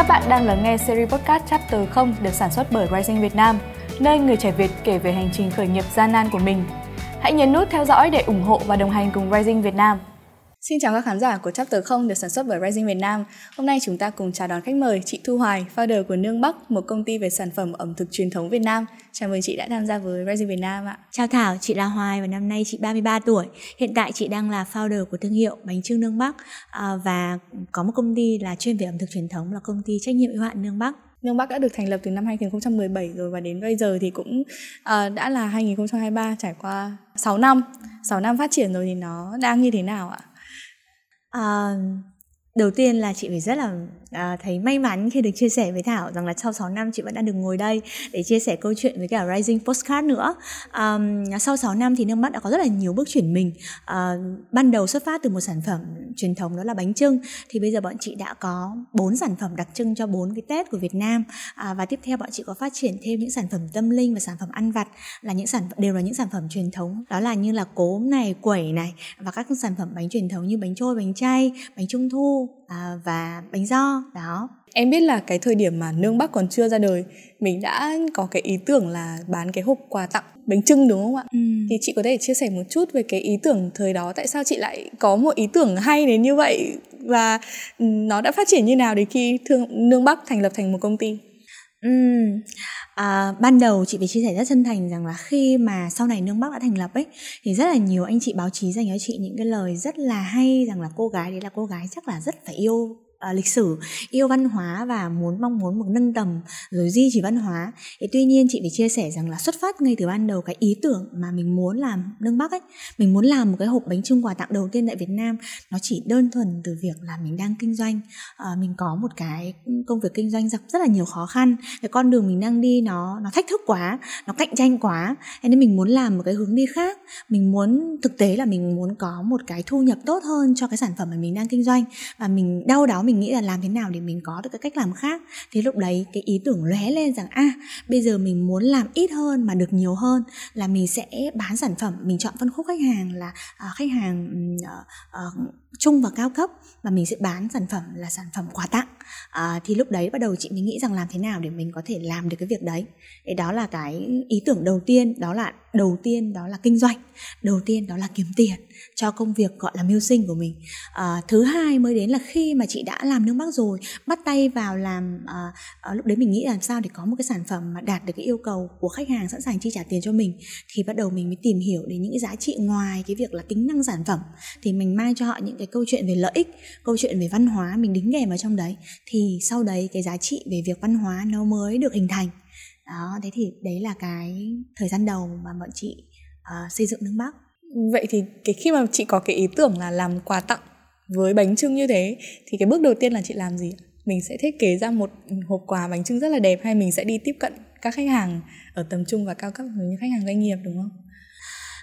Các bạn đang lắng nghe series podcast Chapter 0 được sản xuất bởi Rising Việt Nam, nơi người trẻ Việt kể về hành trình khởi nghiệp gian nan của mình. Hãy nhấn nút theo dõi để ủng hộ và đồng hành cùng Rising Việt Nam. Xin chào các khán giả của Chapter 0 được sản xuất bởi Rising Việt Nam. Hôm nay chúng ta cùng chào đón khách mời chị Thu Hoài, founder của Nương Bắc, một công ty về sản phẩm ẩm thực truyền thống Việt Nam. Chào mừng chị đã tham gia với Rising Việt Nam ạ. Chào Thảo, chị là Hoài và năm nay chị 33 tuổi. Hiện tại chị đang là founder của thương hiệu bánh trưng Nương Bắc à, và có một công ty là chuyên về ẩm thực truyền thống là công ty trách nhiệm hữu hạn Nương Bắc. Nương Bắc đã được thành lập từ năm 2017 rồi và đến bây giờ thì cũng uh, đã là 2023 trải qua 6 năm. 6 năm phát triển rồi thì nó đang như thế nào ạ? À, đầu tiên là chị phải rất là à, thấy may mắn khi được chia sẻ với Thảo rằng là sau 6 năm chị vẫn đang được ngồi đây để chia sẻ câu chuyện với cả Rising Postcard nữa. À, sau 6 năm thì nước mắt đã có rất là nhiều bước chuyển mình. À, ban đầu xuất phát từ một sản phẩm truyền thống đó là bánh trưng thì bây giờ bọn chị đã có bốn sản phẩm đặc trưng cho bốn cái Tết của Việt Nam à, và tiếp theo bọn chị có phát triển thêm những sản phẩm tâm linh và sản phẩm ăn vặt là những sản đều là những sản phẩm truyền thống đó là như là cốm này, quẩy này và các sản phẩm bánh truyền thống như bánh trôi, bánh chay, bánh trung thu à, và bánh do đó. Em biết là cái thời điểm mà nương bắc còn chưa ra đời mình đã có cái ý tưởng là bán cái hộp quà tặng bánh trưng đúng không ạ? Ừ. thì chị có thể chia sẻ một chút về cái ý tưởng thời đó tại sao chị lại có một ý tưởng hay đến như vậy? Và nó đã phát triển như nào đến khi thương nương bắc thành lập thành một công ty Ừ. À, ban đầu chị phải chia sẻ rất chân thành rằng là khi mà sau này nương bắc đã thành lập ấy thì rất là nhiều anh chị báo chí dành cho chị những cái lời rất là hay rằng là cô gái đấy là cô gái chắc là rất phải yêu uh, lịch sử yêu văn hóa và muốn mong muốn một nâng tầm rồi duy trì văn hóa. Thì tuy nhiên chị phải chia sẻ rằng là xuất phát ngay từ ban đầu cái ý tưởng mà mình muốn làm nâng bắc ấy mình muốn làm một cái hộp bánh trưng quà tặng đầu tiên tại Việt Nam nó chỉ đơn thuần từ việc là mình đang kinh doanh. Uh, mình có một cái công việc kinh doanh gặp rất là nhiều khó khăn cái con đường mình đang đi nó nó thách thức quá nó cạnh tranh quá. Nên mình muốn làm một cái hướng đi khác mình muốn thực tế là mình muốn có một cái thu nhập tốt hơn cho cái sản phẩm mà mình đang kinh doanh. Và mình đau đáu mình nghĩ là làm thế nào để mình có được cái cách làm khác. Thì lúc đấy cái ý tưởng lóe lên rằng a à, bây giờ mình muốn làm ít hơn mà được nhiều hơn là mình sẽ bán sản phẩm mình chọn phân khúc khách hàng là uh, khách hàng uh, uh, trung và cao cấp và mình sẽ bán sản phẩm là sản phẩm quà tặng. À, thì lúc đấy bắt đầu chị mới nghĩ rằng làm thế nào để mình có thể làm được cái việc đấy. Thì đó là cái ý tưởng đầu tiên đó là đầu tiên đó là kinh doanh đầu tiên đó là kiếm tiền cho công việc gọi là mưu sinh của mình. À, thứ hai mới đến là khi mà chị đã làm nước bắc rồi bắt tay vào làm à, à, lúc đấy mình nghĩ làm sao để có một cái sản phẩm mà đạt được cái yêu cầu của khách hàng sẵn sàng chi trả tiền cho mình thì bắt đầu mình mới tìm hiểu đến những cái giá trị ngoài cái việc là tính năng sản phẩm. Thì mình mang cho họ những cái câu chuyện về lợi ích câu chuyện về văn hóa mình đính kèm vào trong đấy. Thì sau đấy cái giá trị về việc văn hóa nó mới được hình thành đó thế thì đấy là cái thời gian đầu mà bọn chị uh, xây dựng nước bắc. Vậy thì cái khi mà chị có cái ý tưởng là làm quà tặng với bánh trưng như thế thì cái bước đầu tiên là chị làm gì mình sẽ thiết kế ra một hộp quà bánh trưng rất là đẹp hay mình sẽ đi tiếp cận các khách hàng ở tầm trung và cao cấp như khách hàng doanh nghiệp đúng không?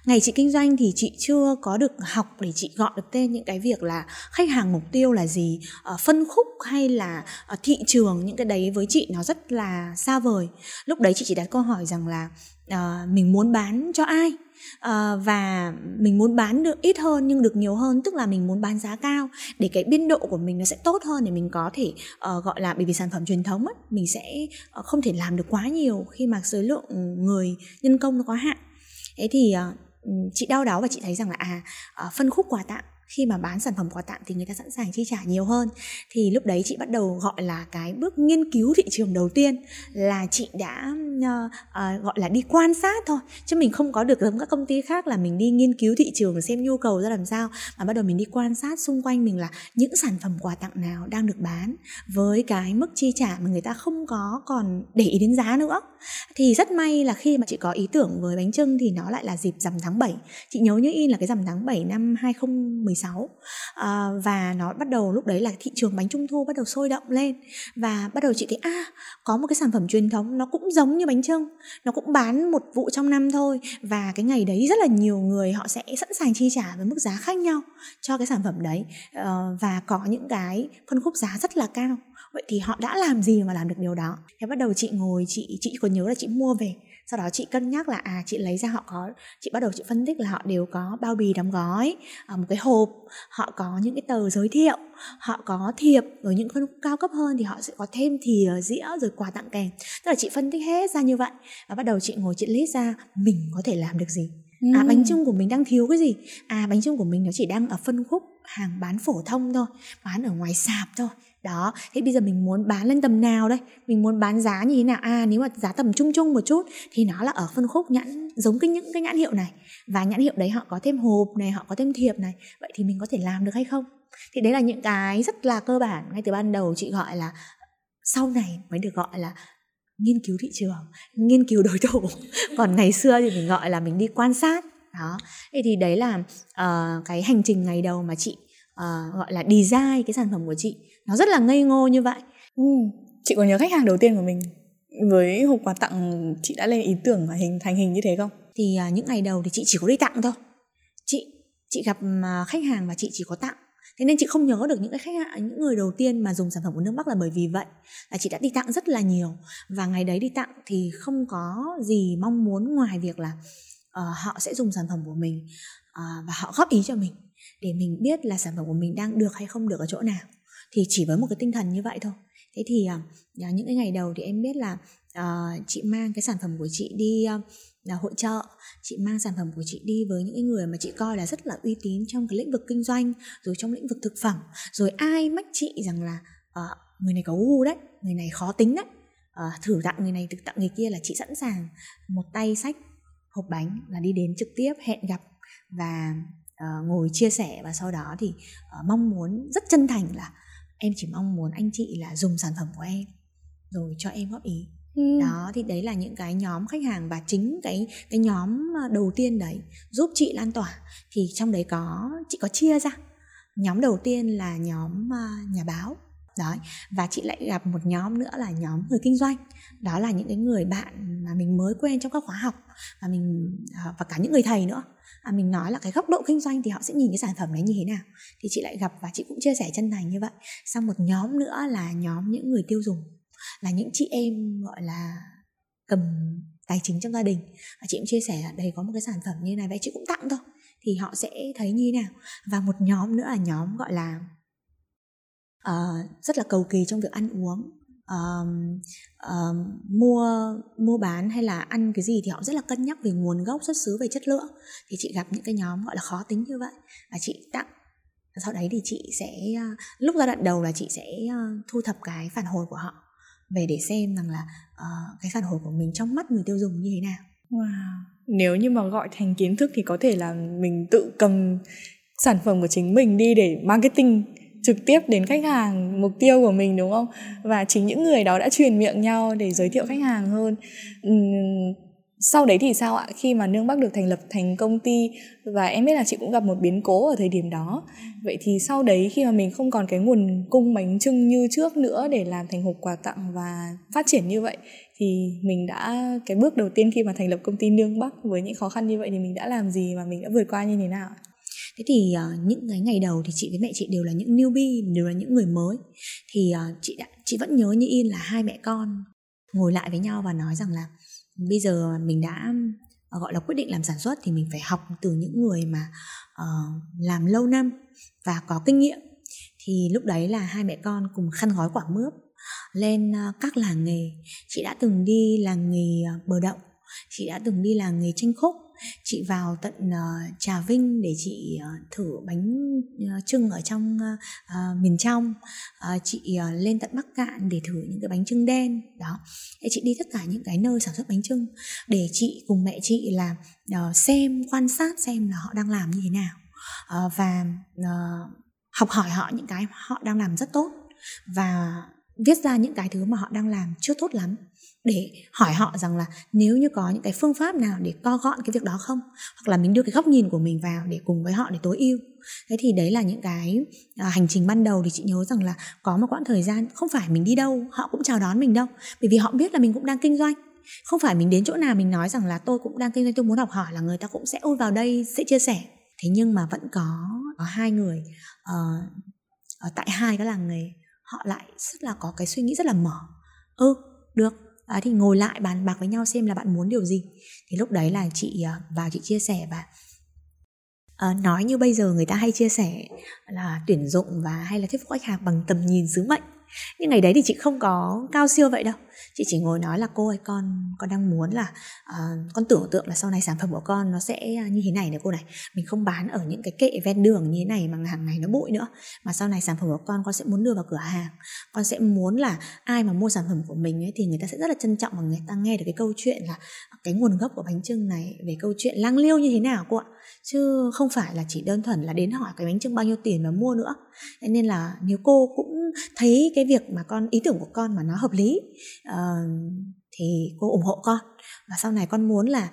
Ngày chị kinh doanh thì chị chưa có được học để chị gọi được tên những cái việc là khách hàng mục tiêu là gì ờ, phân khúc hay là ờ, thị trường những cái đấy với chị nó rất là xa vời. Lúc đấy chị chỉ đặt câu hỏi rằng là uh, mình muốn bán cho ai? Uh, và mình muốn bán được ít hơn nhưng được nhiều hơn tức là mình muốn bán giá cao để cái biên độ của mình nó sẽ tốt hơn để mình có thể uh, gọi là bởi vì sản phẩm truyền thống ấy, mình sẽ uh, không thể làm được quá nhiều khi mà số lượng người nhân công nó có hạn. Thế thì uh, chị đau đáu và chị thấy rằng là à ờ, phân khúc quà tặng khi mà bán sản phẩm quà tặng thì người ta sẵn sàng chi trả nhiều hơn. Thì lúc đấy chị bắt đầu gọi là cái bước nghiên cứu thị trường đầu tiên là chị đã uh, uh, gọi là đi quan sát thôi. Chứ mình không có được giống các công ty khác là mình đi nghiên cứu thị trường xem nhu cầu ra làm sao mà bắt đầu mình đi quan sát xung quanh mình là những sản phẩm quà tặng nào đang được bán với cái mức chi trả mà người ta không có còn để ý đến giá nữa. Thì rất may là khi mà chị có ý tưởng với bánh trưng thì nó lại là dịp rằm tháng 7 chị nhớ như in là cái rằm tháng 7 năm 2010 2016 à, ờ, và nó bắt đầu lúc đấy là thị trường bánh trung thu bắt đầu sôi động lên và bắt đầu chị thấy à có một cái sản phẩm truyền thống nó cũng giống như bánh trưng nó cũng bán một vụ trong năm thôi và cái ngày đấy rất là nhiều người họ sẽ sẵn sàng chi trả với mức giá khác nhau cho cái sản phẩm đấy. À, và có những cái phân khúc giá rất là cao. Vậy thì họ đã làm gì mà làm được điều đó? Thế bắt đầu chị ngồi chị chị còn nhớ là chị mua về sau đó chị cân nhắc là à chị lấy ra họ có chị bắt đầu chị phân tích là họ đều có bao bì đóng gói ở một cái hộp họ có những cái tờ giới thiệu họ có thiệp rồi những phân cao cấp hơn thì họ sẽ có thêm thìa dĩa rồi quà tặng kèm. Tức là chị phân tích hết ra như vậy và bắt đầu chị ngồi chị list ra mình có thể làm được gì. À bánh trưng của mình đang thiếu cái gì? À bánh trưng của mình nó chỉ đang ở phân khúc hàng bán phổ thông thôi, bán ở ngoài sạp thôi đó thế bây giờ mình muốn bán lên tầm nào đây? Mình muốn bán giá như thế nào? À nếu mà giá tầm trung trung một chút thì nó là ở phân khúc nhãn giống cái những cái nhãn hiệu này. Và nhãn hiệu đấy họ có thêm hộp này họ có thêm thiệp này. Vậy thì mình có thể làm được hay không? Thì đấy là những cái rất là cơ bản. Ngay từ ban đầu chị gọi là sau này mới được gọi là nghiên cứu thị trường nghiên cứu đối thủ. Còn ngày xưa thì mình gọi là mình đi quan sát. Đó. Thế thì đấy là uh, cái hành trình ngày đầu mà chị uh, gọi là design cái sản phẩm của chị nó rất là ngây ngô như vậy. Ừ. chị có nhớ khách hàng đầu tiên của mình với hộp quà tặng chị đã lên ý tưởng và hình thành hình như thế không? Thì uh, những ngày đầu thì chị chỉ có đi tặng thôi. Chị chị gặp uh, khách hàng và chị chỉ có tặng. Thế nên chị không nhớ được những cái khách hàng những người đầu tiên mà dùng sản phẩm của nước bắc là bởi vì vậy là chị đã đi tặng rất là nhiều. Và ngày đấy đi tặng thì không có gì mong muốn ngoài việc là uh, họ sẽ dùng sản phẩm của mình uh, và họ góp ý cho mình để mình biết là sản phẩm của mình đang được hay không được ở chỗ nào thì chỉ với một cái tinh thần như vậy thôi. Thế thì uh, những cái ngày đầu thì em biết là uh, chị mang cái sản phẩm của chị đi uh, là hội trợ chị mang sản phẩm của chị đi với những người mà chị coi là rất là uy tín trong cái lĩnh vực kinh doanh rồi trong lĩnh vực thực phẩm. Rồi ai mách chị rằng là uh, người này có gu đấy người này khó tính đấy uh, thử tặng người này thực tặng người kia là chị sẵn sàng một tay sách hộp bánh là đi đến trực tiếp hẹn gặp và uh, ngồi chia sẻ. Và sau đó thì uh, mong muốn rất chân thành là em chỉ mong muốn anh chị là dùng sản phẩm của em rồi cho em góp ý. Ừ. đó thì đấy là những cái nhóm khách hàng và chính cái cái nhóm đầu tiên đấy giúp chị lan tỏa. Thì trong đấy có chị có chia ra. Nhóm đầu tiên là nhóm uh, nhà báo. Đấy và chị lại gặp một nhóm nữa là nhóm người kinh doanh. Đó là những cái người bạn mà mình mới quen trong các khóa học và mình và cả những người thầy nữa à, mình nói là cái góc độ kinh doanh thì họ sẽ nhìn cái sản phẩm đấy như thế nào. Thì chị lại gặp và chị cũng chia sẻ chân thành như vậy. Xong một nhóm nữa là nhóm những người tiêu dùng là những chị em gọi là cầm tài chính trong gia đình. Và chị cũng chia sẻ là đây có một cái sản phẩm như này vậy chị cũng tặng thôi. Thì họ sẽ thấy như thế nào. Và một nhóm nữa là nhóm gọi là uh, rất là cầu kỳ trong việc ăn uống uh, uh, mua mua bán hay là ăn cái gì thì họ rất là cân nhắc về nguồn gốc xuất xứ về chất lượng. Thì chị gặp những cái nhóm gọi là khó tính như vậy và chị tặng. Sau đấy thì chị sẽ uh, lúc giai đoạn đầu là chị sẽ uh, thu thập cái phản hồi của họ về để xem rằng là uh, cái phản hồi của mình trong mắt người tiêu dùng như thế nào. Wow. nếu như mà gọi thành kiến thức thì có thể là mình tự cầm sản phẩm của chính mình đi để marketing trực tiếp đến khách hàng mục tiêu của mình, đúng không? Và chính những người đó đã truyền miệng nhau để giới thiệu khách hàng hơn. Sau đấy thì sao ạ? Khi mà nương bắc được thành lập thành công ty, và em biết là chị cũng gặp một biến cố ở thời điểm đó. Vậy thì sau đấy khi mà mình không còn cái nguồn cung bánh trưng như trước nữa để làm thành hộp quà tặng và phát triển như vậy, thì mình đã, cái bước đầu tiên khi mà thành lập công ty nương bắc với những khó khăn như vậy thì mình đã làm gì và mình đã vượt qua như thế nào thế thì uh, những cái ngày đầu thì chị với mẹ chị đều là những newbie đều là những người mới. Thì uh, chị đã chị vẫn nhớ như in là hai mẹ con ngồi lại với nhau và nói rằng là bây giờ mình đã uh, gọi là quyết định làm sản xuất thì mình phải học từ những người mà uh, làm lâu năm và có kinh nghiệm. Thì lúc đấy là hai mẹ con cùng khăn gói quả mướp lên uh, các làng nghề. Chị đã từng đi làng nghề uh, bờ đậu chị đã từng đi làng nghề tranh khúc chị vào tận uh, trà vinh để chị uh, thử bánh ờ, uh, trưng ở trong uh, uh, miền trong. Uh, chị uh, lên tận bắc cạn để thử những cái bánh trưng đen. Đó. Để chị đi tất cả những cái nơi sản xuất bánh trưng để chị cùng mẹ chị là uh, xem quan sát xem là họ đang làm như thế nào. Uh, và uh, học hỏi họ những cái họ đang làm rất tốt và viết ra những cái thứ mà họ đang làm chưa tốt lắm để hỏi họ rằng là nếu như có những cái phương pháp nào để co gọn cái việc đó không? Hoặc là mình đưa cái góc nhìn của mình vào để cùng với họ để tối ưu. Thế thì đấy là những cái à, hành trình ban đầu thì chị nhớ rằng là có một quãng thời gian không phải mình đi đâu họ cũng chào đón mình đâu. Bởi vì họ biết là mình cũng đang kinh doanh. Không phải mình đến chỗ nào mình nói rằng là tôi cũng đang kinh doanh tôi muốn học hỏi là người ta cũng sẽ ôi vào đây sẽ chia sẻ. Thế nhưng mà vẫn có, có hai người uh, ở tại hai cái làng nghề họ lại rất là có cái suy nghĩ rất là mở. Ừ, được à, thì ngồi lại bàn bạc với nhau xem là bạn muốn điều gì. Thì lúc đấy là chị ờ, vào chị chia sẻ và À, nói như bây giờ người ta hay chia sẻ là tuyển dụng và hay là thuyết phục khách hàng bằng tầm nhìn sứ mệnh. Nhưng ngày đấy thì chị không có cao siêu vậy đâu chị chỉ ngồi nói là cô ơi con con đang muốn là uh, con tưởng tượng là sau này sản phẩm của con nó sẽ à, như thế này này cô này. Mình không bán ở những cái kệ ven đường như thế này mà hàng ngày nó bụi nữa. Mà sau này sản phẩm của con con sẽ muốn đưa vào cửa hàng. Con sẽ muốn là ai mà mua sản phẩm của mình ấy thì người ta sẽ rất là trân trọng và người ta nghe được cái câu chuyện là cái nguồn gốc của bánh trưng này về câu chuyện lang liêu như thế nào cô ạ. Chứ không phải là chỉ đơn thuần là đến hỏi cái bánh trưng bao nhiêu tiền mà mua nữa. Nên là nếu cô cũng thấy cái việc mà con ý tưởng của con mà nó hợp lý uh, thì cô ủng hộ con. Và sau này con muốn là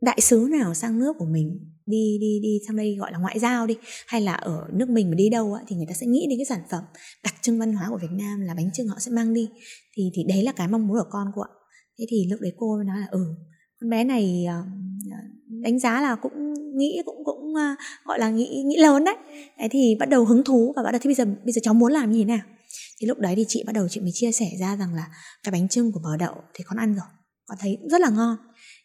đại sứ nào sang nước của mình đi đi đi sang đây gọi là ngoại giao đi hay là ở nước mình mà đi đâu á, thì người ta sẽ nghĩ đến cái sản phẩm đặc trưng văn hóa của Việt Nam là bánh trưng họ sẽ mang đi. Thì thì đấy là cái mong muốn của con cô ạ. Thế thì lúc đấy cô mới nói là ừ con bé này ờ, đánh giá là cũng nghĩ cũng cũng ờ, gọi là nghĩ nghĩ lớn đấy. thế thì bắt đầu hứng thú và bắt đầu thì bây giờ bây giờ cháu muốn làm như thế nào? Thì lúc đấy thì chị bắt đầu chị mới chia sẻ ra rằng là cái bánh trưng của bò đậu thì con ăn rồi con thấy rất là ngon.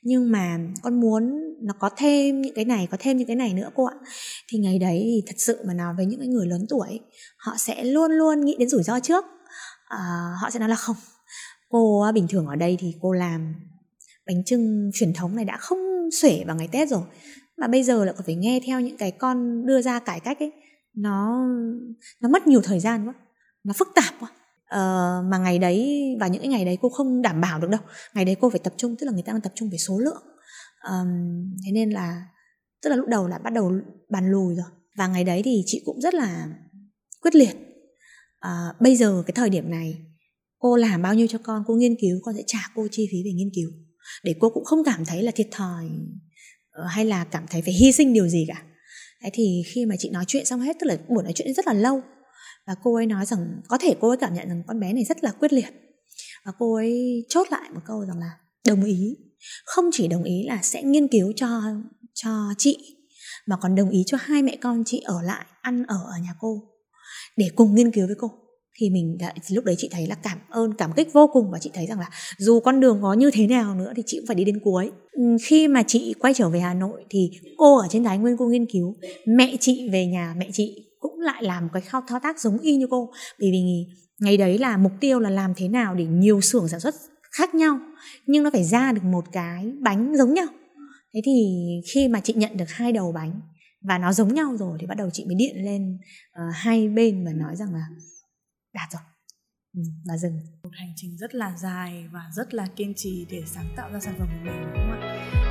Nhưng mà con muốn nó có thêm những cái này có thêm những cái này nữa cô ạ. Thì ngày đấy thì thật sự mà nói với những người lớn tuổi họ sẽ luôn luôn nghĩ đến rủi ro trước. À, họ sẽ nói là không cô bình thường ở đây thì cô làm bánh trưng truyền thống này đã không xuể vào ngày tết rồi. Mà bây giờ lại còn phải nghe theo những cái con đưa ra cải cách ấy nó nó mất nhiều thời gian quá nó phức tạp quá. Ờ, mà ngày đấy và những cái ngày đấy cô không đảm bảo được đâu. Ngày đấy cô phải tập trung tức là người ta đang tập trung về số lượng. Um, thế nên là tức là lúc đầu là bắt đầu bàn lùi rồi. Và ngày đấy thì chị cũng rất là quyết liệt. À, bây giờ cái thời điểm này cô làm bao nhiêu cho con cô nghiên cứu con sẽ trả cô chi phí về nghiên cứu. Để cô cũng không cảm thấy là thiệt thòi ờ, hay là cảm thấy phải hy sinh điều gì cả. Đấy thì khi mà chị nói chuyện xong hết tức là buổi nói chuyện rất là lâu và cô ấy nói rằng có thể cô ấy cảm nhận rằng con bé này rất là quyết liệt. Và cô ấy chốt lại một câu rằng là đồng ý. Không chỉ đồng ý là sẽ nghiên cứu cho cho chị mà còn đồng ý cho hai mẹ con chị ở lại ăn ở ở nhà cô để cùng nghiên cứu với cô. Thì mình đã, lúc đấy chị thấy là cảm ơn cảm kích vô cùng và chị thấy rằng là dù con đường có như thế nào nữa thì chị cũng phải đi đến cuối. Ừ, khi mà chị quay trở về hà nội thì cô ở trên thái nguyên cô nghiên cứu mẹ chị về nhà mẹ chị cũng lại làm cái khao thao tác giống y như cô. Bởi vì ngày đấy là mục tiêu là làm thế nào để nhiều xưởng sản xuất khác nhau nhưng nó phải ra được một cái bánh giống nhau. Thế thì khi mà chị nhận được hai đầu bánh và nó giống nhau rồi thì bắt đầu chị mới điện lên uh, hai bên và nói rằng là đạt rồi. Ừ, dừng. Một hành trình rất là dài và rất là kiên trì để sáng tạo ra sản phẩm của mình đúng không ạ?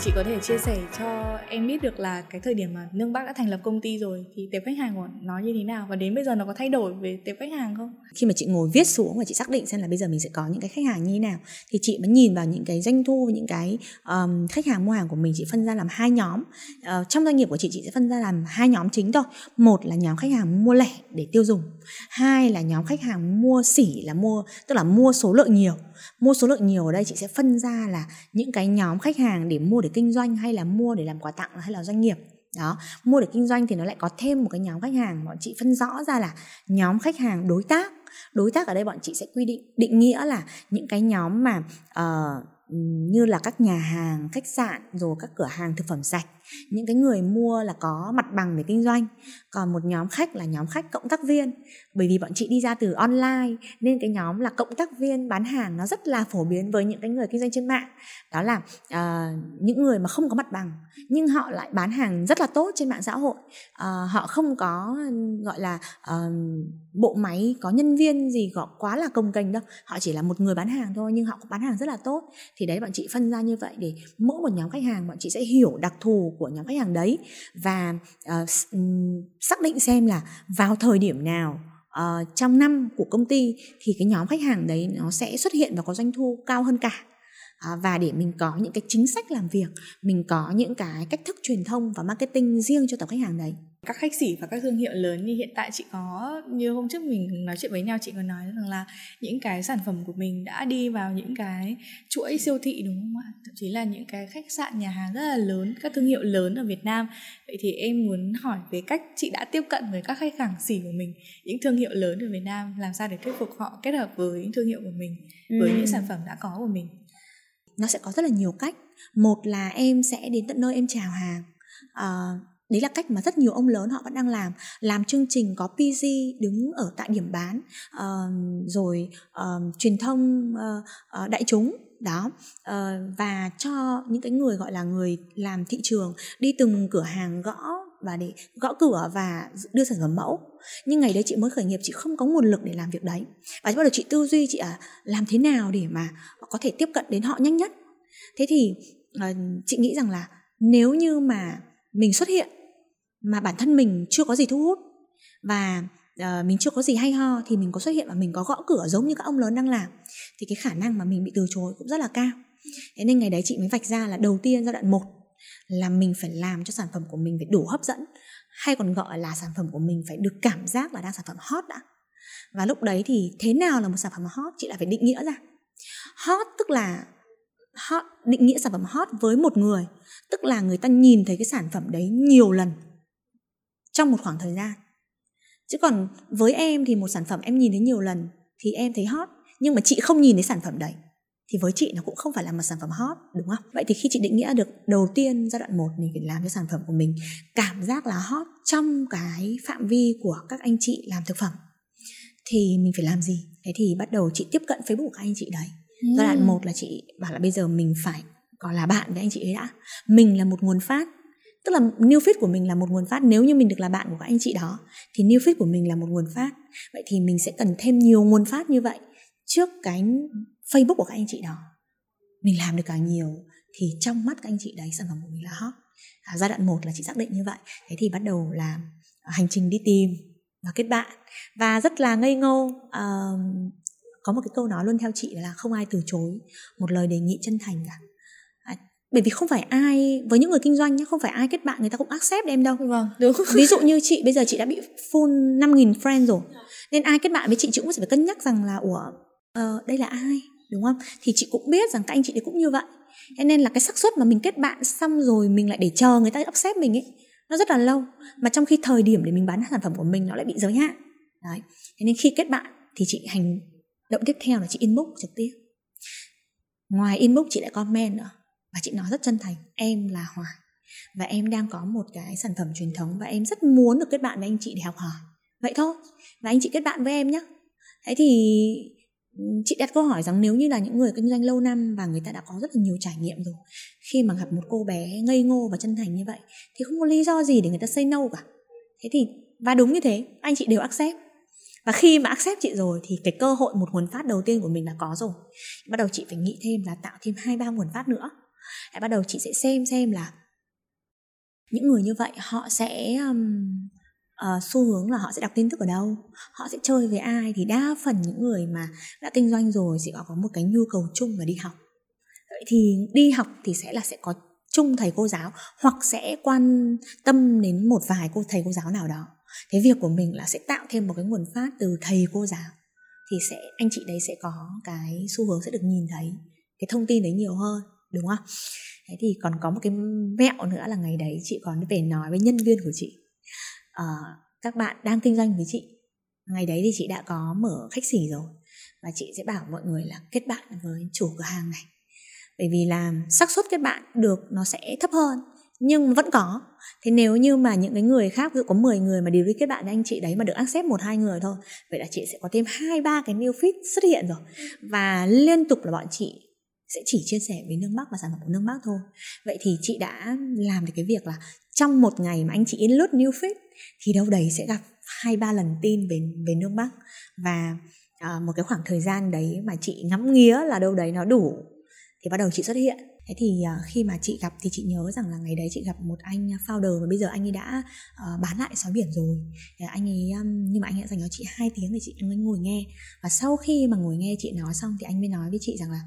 Chị có thể chia sẻ cho em biết được là cái thời điểm mà Nương Bắc đã thành lập công ty rồi thì tệp khách hàng của nó như thế nào và đến bây giờ nó có thay đổi về tệp khách hàng không? Khi mà chị ngồi viết xuống và chị xác định xem là bây giờ mình sẽ có những cái khách hàng như thế nào thì chị mới nhìn vào những cái doanh thu những cái um, khách hàng mua hàng của mình chị phân ra làm hai nhóm. Uh, trong doanh nghiệp của chị chị sẽ phân ra làm hai nhóm chính thôi. Một là nhóm khách hàng mua lẻ để tiêu dùng. Hai là nhóm khách hàng mua sỉ là mua tức là mua số lượng nhiều. Mua số lượng nhiều ở đây chị sẽ phân ra là những cái nhóm khách hàng để mua để kinh doanh hay là mua để làm quà tặng hay là doanh nghiệp. Đó mua để kinh doanh thì nó lại có thêm một cái nhóm khách hàng bọn chị phân rõ ra là nhóm khách hàng đối tác. Đối tác ở đây bọn chị sẽ quy định định nghĩa là những cái nhóm mà uh, như là các nhà hàng khách sạn rồi các cửa hàng thực phẩm sạch những cái người mua là có mặt bằng để kinh doanh còn một nhóm khách là nhóm khách cộng tác viên. Bởi vì bọn chị đi ra từ online nên cái nhóm là cộng tác viên bán hàng nó rất là phổ biến với những cái người kinh doanh trên mạng. Đó là uh, những người mà không có mặt bằng nhưng họ lại bán hàng rất là tốt trên mạng xã hội. Uh, họ không có gọi là uh, bộ máy có nhân viên gì gọi quá là công kênh đâu. Họ chỉ là một người bán hàng thôi nhưng họ bán hàng rất là tốt. Thì đấy bọn chị phân ra như vậy để mỗi một nhóm khách hàng bọn chị sẽ hiểu đặc thù của nhóm khách hàng đấy và uh, xác định xem là vào thời điểm nào uh, trong năm của công ty thì cái nhóm khách hàng đấy nó sẽ xuất hiện và có doanh thu cao hơn cả. À, và để mình có những cái chính sách làm việc mình có những cái cách thức truyền thông và marketing riêng cho tập khách hàng đấy các khách sỉ và các thương hiệu lớn như hiện tại chị có như hôm trước mình nói chuyện với nhau chị có nói rằng là những cái sản phẩm của mình đã đi vào những cái chuỗi siêu thị đúng không ạ? Thậm chí là những cái khách sạn nhà hàng rất là lớn các thương hiệu lớn ở Việt Nam. Vậy thì em muốn hỏi về cách chị đã tiếp cận với các khách hàng xỉ của mình những thương hiệu lớn ở Việt Nam làm sao để thuyết phục họ kết hợp với những thương hiệu của mình với ừ. những sản phẩm đã có của mình? Nó sẽ có rất là nhiều cách. Một là em sẽ đến tận nơi em chào hàng. Uh, đấy là cách mà rất nhiều ông lớn họ vẫn đang làm làm chương trình có PG đứng ở tại điểm bán uh, rồi uh, truyền thông uh, uh, đại chúng đó. Uh, và cho những cái người gọi là người làm thị trường đi từng cửa hàng gõ và để gõ cửa và đưa sản phẩm mẫu. Nhưng ngày đấy chị mới khởi nghiệp chị không có nguồn lực để làm việc đấy. Và bắt đầu chị tư duy chị à làm thế nào để mà có thể tiếp cận đến họ nhanh nhất? Thế thì uh, chị nghĩ rằng là nếu như mà mình xuất hiện mà bản thân mình chưa có gì thu hút và uh, mình chưa có gì hay ho thì mình có xuất hiện và mình có gõ cửa giống như các ông lớn đang làm thì cái khả năng mà mình bị từ chối cũng rất là cao. Thế nên ngày đấy chị mới vạch ra là đầu tiên giai đoạn 1 là mình phải làm cho sản phẩm của mình phải đủ hấp dẫn hay còn gọi là sản phẩm của mình phải được cảm giác là đang sản phẩm hot đã. Và lúc đấy thì thế nào là một sản phẩm hot chị lại phải định nghĩa ra. Hot tức là hot, định nghĩa sản phẩm hot với một người, tức là người ta nhìn thấy cái sản phẩm đấy nhiều lần trong một khoảng thời gian. Chứ còn với em thì một sản phẩm em nhìn thấy nhiều lần thì em thấy hot, nhưng mà chị không nhìn thấy sản phẩm đấy, thì với chị nó cũng không phải là một sản phẩm hot, đúng không? Vậy thì khi chị định nghĩa được đầu tiên giai đoạn 1 mình phải làm cho sản phẩm của mình cảm giác là hot trong cái phạm vi của các anh chị làm thực phẩm, thì mình phải làm gì? Thế thì bắt đầu chị tiếp cận facebook của các anh chị đấy ừ. giai đoạn một là chị bảo là bây giờ mình phải còn là bạn với anh chị ấy đã. Mình là một nguồn phát tức là new feed của mình là một nguồn phát. Nếu như mình được là bạn của các anh chị đó thì new feed của mình là một nguồn phát. Vậy thì mình sẽ cần thêm nhiều nguồn phát như vậy. Trước cái facebook của các anh chị đó mình làm được càng nhiều thì trong mắt các anh chị đấy sản phẩm của mình là hot. À, giai đoạn 1 là chị xác định như vậy. Thế thì bắt đầu là hành trình đi tìm và kết bạn. Và rất là ngây ngô uh, có một cái câu nói luôn theo chị là không ai từ chối một lời đề nghị chân thành cả. Bởi vì không phải ai với những người kinh doanh nhé không phải ai kết bạn người ta cũng accept em đâu. Vâng đúng. Ví dụ như chị bây giờ chị đã bị full 5.000 friend rồi nên ai kết bạn với chị chị cũng phải cân nhắc rằng là ủa uh, đây là ai? Đúng không? Thì chị cũng biết rằng các anh chị đấy cũng như vậy. Thế nên là cái xác suất mà mình kết bạn xong rồi mình lại để chờ người ta accept mình ấy nó rất là lâu. Mà trong khi thời điểm để mình bán sản phẩm của mình nó lại bị giới hạn. Đấy. Thế nên khi kết bạn thì chị hành động tiếp theo là chị inbox trực tiếp. Ngoài inbox, chị lại comment nữa. Và chị nói rất chân thành, em là Hòa và em đang có một cái sản phẩm truyền thống và em rất muốn được kết bạn với anh chị để học hỏi. Vậy thôi. Và anh chị kết bạn với em nhé thế thì chị đặt câu hỏi rằng nếu như là những người kinh doanh lâu năm và người ta đã có rất là nhiều trải nghiệm rồi, khi mà gặp một cô bé ngây ngô và chân thành như vậy, thì không có lý do gì để người ta say no cả. Thế thì, và đúng như thế, anh chị đều accept và khi mà accept chị rồi thì cái cơ hội một nguồn phát đầu tiên của mình là có rồi. Bắt đầu chị phải nghĩ thêm là tạo thêm hai ba nguồn phát nữa. Hãy bắt đầu chị sẽ xem xem là những người như vậy họ sẽ um, uh, xu hướng là họ sẽ đọc tin tức ở đâu? Họ sẽ chơi với ai? Thì đa phần những người mà đã kinh doanh rồi sẽ có một cái nhu cầu chung là đi học. Vậy thì đi học thì sẽ là sẽ có chung thầy cô giáo hoặc sẽ quan tâm đến một vài cô thầy cô giáo nào đó thế việc của mình là sẽ tạo thêm một cái nguồn phát từ thầy cô giáo. Thì sẽ anh chị đấy sẽ có cái xu hướng sẽ được nhìn thấy cái thông tin đấy nhiều hơn đúng không? Thế thì còn có một cái mẹo nữa là ngày đấy chị còn về nói với nhân viên của chị. À, các bạn đang kinh doanh với chị ngày đấy thì chị đã có mở khách sỉ rồi và chị sẽ bảo mọi người là kết bạn với chủ cửa hàng này. Bởi vì là xác suất kết bạn được nó sẽ thấp hơn nhưng vẫn có thế nếu như mà những cái người khác ví dụ có 10 người mà đi kết bạn với anh chị đấy mà được accept một hai người thôi vậy là chị sẽ có thêm hai ba cái new fit xuất hiện rồi. Và liên tục là bọn chị sẽ chỉ chia sẻ với nước Bắc và sản phẩm của nước Bắc thôi. Vậy thì chị đã làm được cái việc là trong một ngày mà anh chị in lút new fit thì đâu đấy sẽ gặp hai ba lần tin về về nước Bắc. Và à, một cái khoảng thời gian đấy mà chị ngắm nghía là đâu đấy nó đủ thì bắt đầu chị xuất hiện thế thì ờ, khi mà chị gặp thì chị nhớ rằng là ngày đấy chị gặp một anh founder và bây giờ anh ấy đã ờ, bán lại sói biển rồi. Ờ, anh ấy nhưng mà anh ấy dành cho chị hai tiếng để chị ngồi nghe. Và sau khi mà ngồi nghe chị nói xong thì anh mới nói với chị rằng là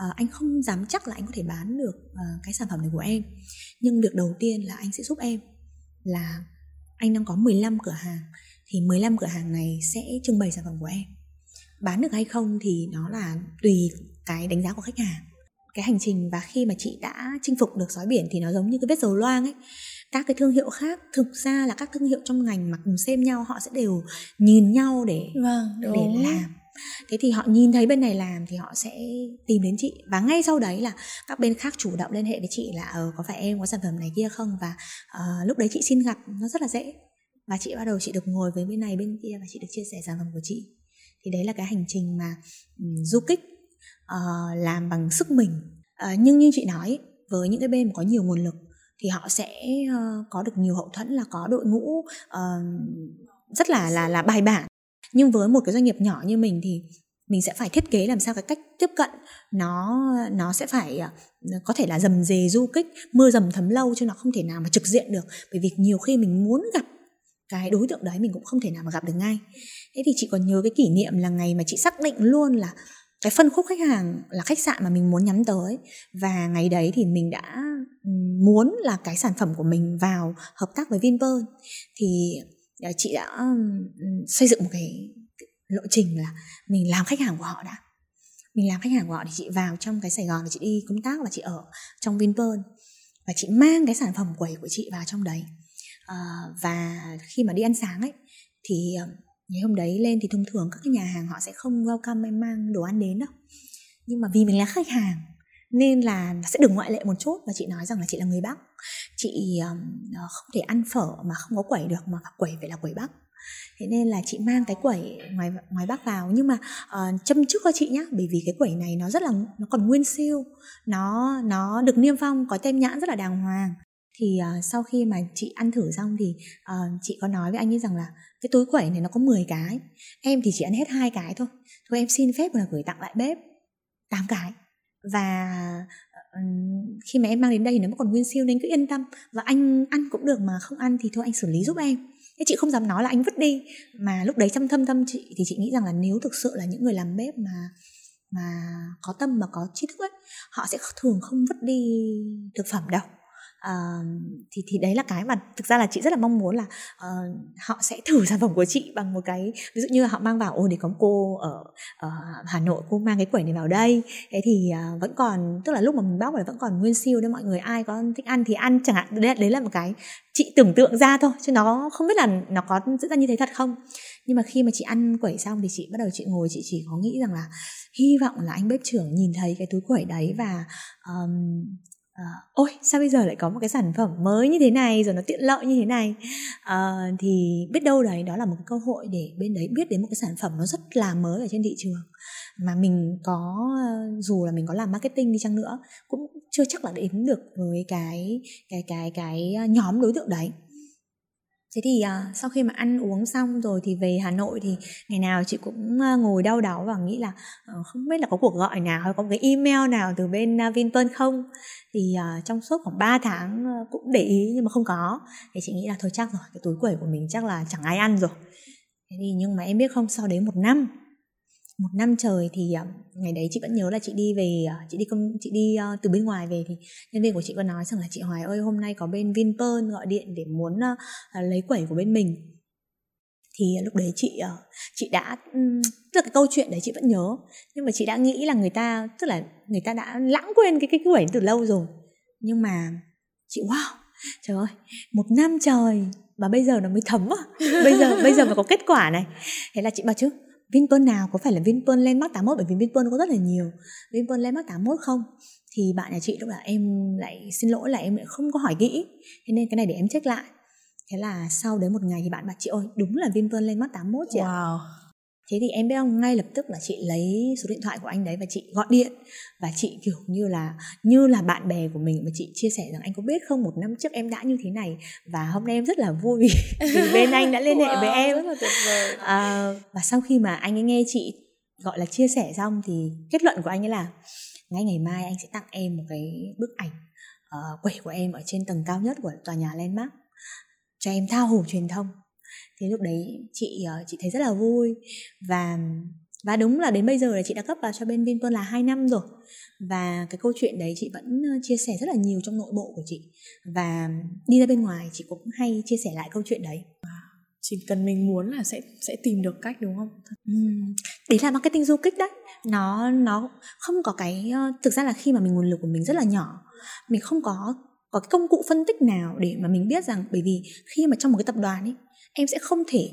À, anh không dám chắc là anh có thể bán được uh, cái sản phẩm này của em. Nhưng việc đầu tiên là anh sẽ giúp em là anh đang có 15 cửa hàng thì 15 cửa hàng này sẽ trưng bày sản phẩm của em. Bán được hay không thì nó là tùy cái đánh giá của khách hàng cái hành trình và khi mà chị đã chinh phục được sói biển thì nó giống như cái vết dầu loang ấy. Các cái thương hiệu khác thực ra là các thương hiệu trong ngành mà cùng xem nhau họ sẽ đều nhìn nhau để vâng, để làm. Thế thì họ nhìn thấy bên này làm thì họ sẽ tìm đến chị. Và ngay sau đấy là các bên khác chủ động liên hệ với chị là ờ có phải em có sản phẩm này kia không? Và uh, lúc đấy chị xin gặp nó rất là dễ. Và chị bắt đầu chị được ngồi với bên này bên kia và chị được chia sẻ sản phẩm của chị. Thì đấy là cái hành trình mà um, du kích uh, làm bằng sức mình. Uh, nhưng như chị nói với những cái bên mà có nhiều nguồn lực thì họ sẽ uh, có được nhiều hậu thuẫn là có đội ngũ uh, rất là là là bài bản. Nhưng với một cái doanh nghiệp nhỏ như mình thì mình sẽ phải thiết kế làm sao cái cách tiếp cận nó nó sẽ phải có thể là dầm dề du kích mưa dầm thấm lâu chứ nó không thể nào mà trực diện được. Bởi vì nhiều khi mình muốn gặp cái đối tượng đấy mình cũng không thể nào mà gặp được ngay. Thế thì chị còn nhớ cái kỷ niệm là ngày mà chị xác định luôn là cái phân khúc khách hàng là khách sạn mà mình muốn nhắm tới. Và ngày đấy thì mình đã muốn là cái sản phẩm của mình vào hợp tác với Vinpearl. Thì à, chị đã xây dựng một cái lộ trình là mình làm khách hàng của họ đã. Mình làm khách hàng của họ thì chị vào trong cái Sài Gòn thì chị đi công tác và chị ở trong Vinpearl. Và chị mang cái sản phẩm quầy của chị vào trong đấy. À, và khi mà đi ăn sáng ấy thì ngày hôm đấy lên thì thông thường các cái nhà hàng họ sẽ không welcome em mang đồ ăn đến đâu. Nhưng mà vì mình là khách hàng nên là sẽ được ngoại lệ một chút và chị nói rằng là chị là người bắc. Chị um, không thể ăn phở mà không có quẩy được mà quẩy phải là quẩy bắc. Thế nên là chị mang cái quẩy ngoài ngoài bắc vào. Nhưng mà uh, châm trước cho chị nhá bởi vì cái quẩy này nó rất là nó còn nguyên siêu. Nó nó được niêm phong có tem nhãn rất là đàng hoàng thì uh, sau khi mà chị ăn thử xong thì uh, chị có nói với anh ấy rằng là cái túi quẩy này nó có 10 cái. Em thì chỉ ăn hết hai cái thôi. Thôi em xin phép là gửi tặng lại bếp 8 cái. Và uh, khi mà em mang đến đây thì nó còn nguyên siêu nên cứ yên tâm. Và anh ăn cũng được mà không ăn thì thôi anh xử lý giúp em. Thế chị không dám nói là anh vứt đi. Mà lúc đấy trong thâm tâm chị thì chị nghĩ rằng là nếu thực sự là những người làm bếp mà mà có tâm mà có trí thức ấy họ sẽ thường không vứt đi thực phẩm đâu uh, thì thì đấy là cái mà thực ra là chị rất là mong muốn là uh, họ sẽ thử sản phẩm của chị bằng một cái ví dụ như là họ mang vào ôi để có cô ở, ở Hà Nội cô mang cái quẩy này vào đây. Thế thì uh, vẫn còn tức là lúc mà mình bóc là vẫn còn nguyên siêu đấy mọi người ai có thích ăn thì ăn chẳng hạn đấy, đấy là một cái chị tưởng tượng ra thôi chứ nó không biết là nó có diễn ra như thế thật không. Nhưng mà khi mà chị ăn quẩy xong thì chị bắt đầu chị ngồi chị chỉ có nghĩ rằng là hy vọng là anh bếp trưởng nhìn thấy cái túi quẩy đấy và um, à, ôi sao bây giờ lại có một cái sản phẩm mới như thế này rồi nó tiện lợi như thế này? À, thì biết đâu đấy đó là một cái cơ hội để bên đấy biết đến một cái sản phẩm nó rất là mới ở trên thị trường. Mà mình có dù là mình có làm marketing đi chăng nữa cũng chưa chắc là đến được với cái cái cái cái ờ, nhóm đối tượng đấy thế thì uh, sau khi mà ăn uống xong rồi thì về hà nội thì ngày nào chị cũng uh, ngồi đau đáu và nghĩ là uh, không biết là có cuộc gọi nào hay có cái email nào từ bên uh, vinpearl không? Thì uh, trong suốt khoảng 3 tháng uh, cũng để ý nhưng mà không có. Thì chị nghĩ là thôi chắc rồi cái túi quẩy của mình chắc là chẳng ai ăn rồi. Thế thì nhưng mà em biết không sau đấy một năm một năm trời thì ờ, ngày đấy chị vẫn nhớ là chị đi về ờ, chị đi công chị đi uh, từ bên ngoài về thì nhân viên của chị có nói rằng là chị Hoài ơi hôm nay có bên Vinpearl gọi điện để muốn uh, lấy quẩy của bên mình. Thì lúc đấy chị chị đã tức là cái câu chuyện đấy chị vẫn nhớ. Nhưng mà chị đã nghĩ là người ta tức là người ta đã lãng quên cái cái quẩy từ lâu rồi. Nhưng mà chị wow trời ơi một năm trời mà bây giờ nó mới thấm à bây giờ bây giờ mới có kết quả này. Thế là chị bảo chứ Vinpearl nào? Có phải là Vinpearl Landmark 81 bởi vì Vinpearl có rất là nhiều. Vinpearl Landmark 81 không? Thì bạn nhà chị lúc là em lại xin lỗi là em lại không có hỏi kỹ. Thế nên cái này để em check lại. Thế là sau đấy một ngày thì bạn bảo chị ơi đúng là Vinpearl Landmark 81 chị wow. ạ thế thì em biết không? Ngay lập tức là chị lấy số điện thoại của anh đấy và chị gọi điện. Và chị kiểu như là như là bạn bè của mình và chị chia sẻ rằng anh có biết không một năm trước em đã như thế này và hôm nay em rất là vui vì bên anh đã liên hệ wow, với em. rất là tuyệt vời. À, và sau khi mà anh ấy nghe chị gọi là chia sẻ xong thì kết luận của anh ấy là ngay ngày mai anh sẽ tặng em một cái bức ảnh uh, quẩy của em ở trên tầng cao nhất của tòa nhà landmark cho em thao hồ truyền thông thì lúc đấy chị ờ, chị thấy rất là vui và và đúng là đến bây giờ là chị đã cấp vào cho bên Vinpearl là 2 năm rồi và cái câu chuyện đấy chị vẫn ờ, chia sẻ rất là nhiều trong nội bộ của chị và đi ra bên ngoài chị cũng hay chia sẻ lại câu chuyện đấy chỉ cần mình muốn là sẽ sẽ tìm được cách đúng không? Uhm, đấy là marketing du kích đấy. Nó nó không có cái ờ, thực ra là khi mà mình nguồn lực của mình rất là nhỏ, mình không có có cái công cụ phân tích nào để mà mình biết rằng bởi vì khi mà trong một cái tập đoàn ấy em sẽ không thể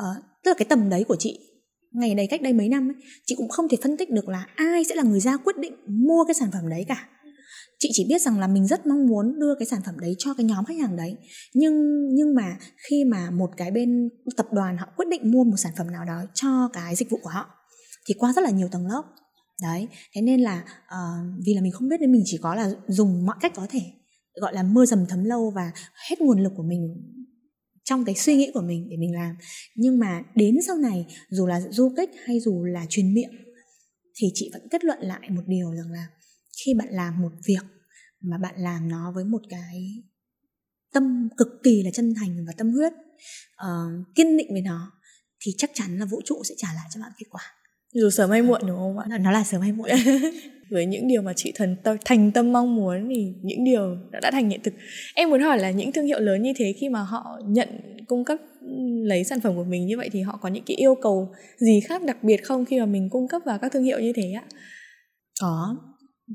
uh, tức là cái tầm đấy của chị ngày đấy cách đây mấy năm ấy, chị cũng không thể phân tích được là ai sẽ là người ra quyết định mua cái sản phẩm đấy cả. Chị chỉ biết rằng là mình rất mong muốn đưa cái sản phẩm đấy cho cái nhóm khách hàng đấy nhưng nhưng mà khi mà một cái bên tập đoàn họ quyết định mua một sản phẩm nào đó cho cái dịch vụ của họ thì qua rất là nhiều tầng lớp. Đấy thế nên là uh, vì là mình không biết nên mình chỉ có là dùng mọi cách có thể gọi là mưa dầm thấm lâu và hết nguồn lực của mình trong cái suy nghĩ của mình để mình làm. Nhưng mà đến sau này dù là du kích hay dù là truyền miệng thì chị vẫn kết luận lại một điều rằng là khi bạn làm một việc mà bạn làm nó với một cái tâm cực kỳ là chân thành và tâm huyết uh, kiên định với nó thì chắc chắn là vũ trụ sẽ trả lại cho bạn kết quả dù sớm hay muộn đúng không ạ? Nó là sớm hay muộn. Với những điều mà chị thần tâm, thành tâm mong muốn thì những điều đã, đã thành hiện thực. Em muốn hỏi là những thương hiệu lớn như thế khi mà họ nhận cung cấp lấy sản phẩm của mình như vậy thì họ có những cái yêu cầu gì khác đặc biệt không khi mà mình cung cấp vào các thương hiệu như thế ạ? Có.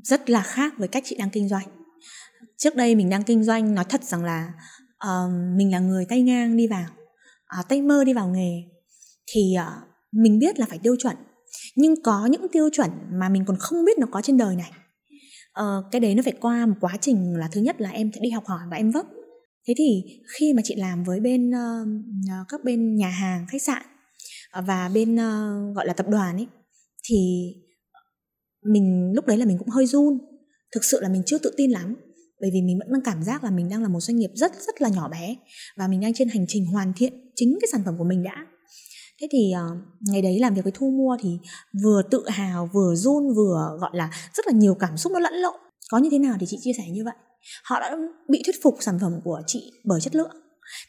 Rất là khác với cách chị đang kinh doanh. Trước đây mình đang kinh doanh nói thật rằng là uh, mình là người tay ngang đi vào uh, tay mơ đi vào nghề. Thì uh, mình biết là phải tiêu chuẩn nhưng có những tiêu chuẩn mà mình còn không biết nó có trên đời này. Ờ, cái đấy nó phải qua một quá trình là thứ nhất là em sẽ đi học hỏi và em vấp. Thế thì khi mà chị làm với bên uh, các bên nhà hàng khách sạn ờ, và bên uh, gọi là tập đoàn ấy thì mình lúc đấy là mình cũng hơi run. Thực sự là mình chưa tự tin lắm bởi vì mình vẫn đang cảm giác là mình đang là một doanh nghiệp rất rất là nhỏ bé và mình đang trên hành trình hoàn thiện chính cái sản phẩm của mình đã thế thì uh, ngày đấy làm việc với thu mua thì vừa tự hào vừa run vừa gọi là rất là nhiều cảm xúc nó lẫn lộn. Có như thế nào thì chị chia sẻ như vậy. Họ đã bị thuyết phục sản phẩm của chị bởi chất lượng.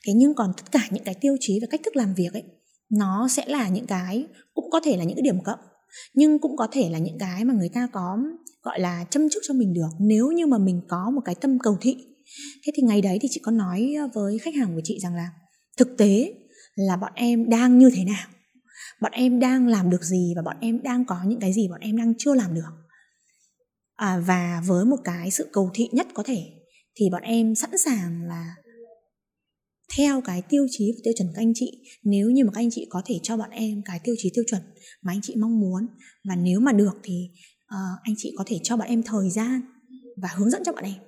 Thế nhưng còn tất cả những cái tiêu chí và cách thức làm việc ấy nó sẽ là những cái cũng có thể là những cái điểm cộng nhưng cũng có thể là những cái mà người ta có gọi là châm chúc cho mình được nếu như mà mình có một cái tâm cầu thị. Thế thì ngày đấy thì chị có nói với khách hàng của chị rằng là thực tế là bọn em đang như thế nào? Bọn em đang làm được gì và bọn em đang có những cái gì bọn em đang chưa làm được? À, và với một cái sự cầu thị nhất có thể thì bọn em sẵn sàng là theo cái tiêu chí và tiêu chuẩn các anh chị. Nếu như mà các anh chị có thể cho bọn em cái tiêu chí tiêu chuẩn mà anh chị mong muốn và nếu mà được thì uh, anh chị có thể cho bọn em thời gian và hướng dẫn cho bọn em.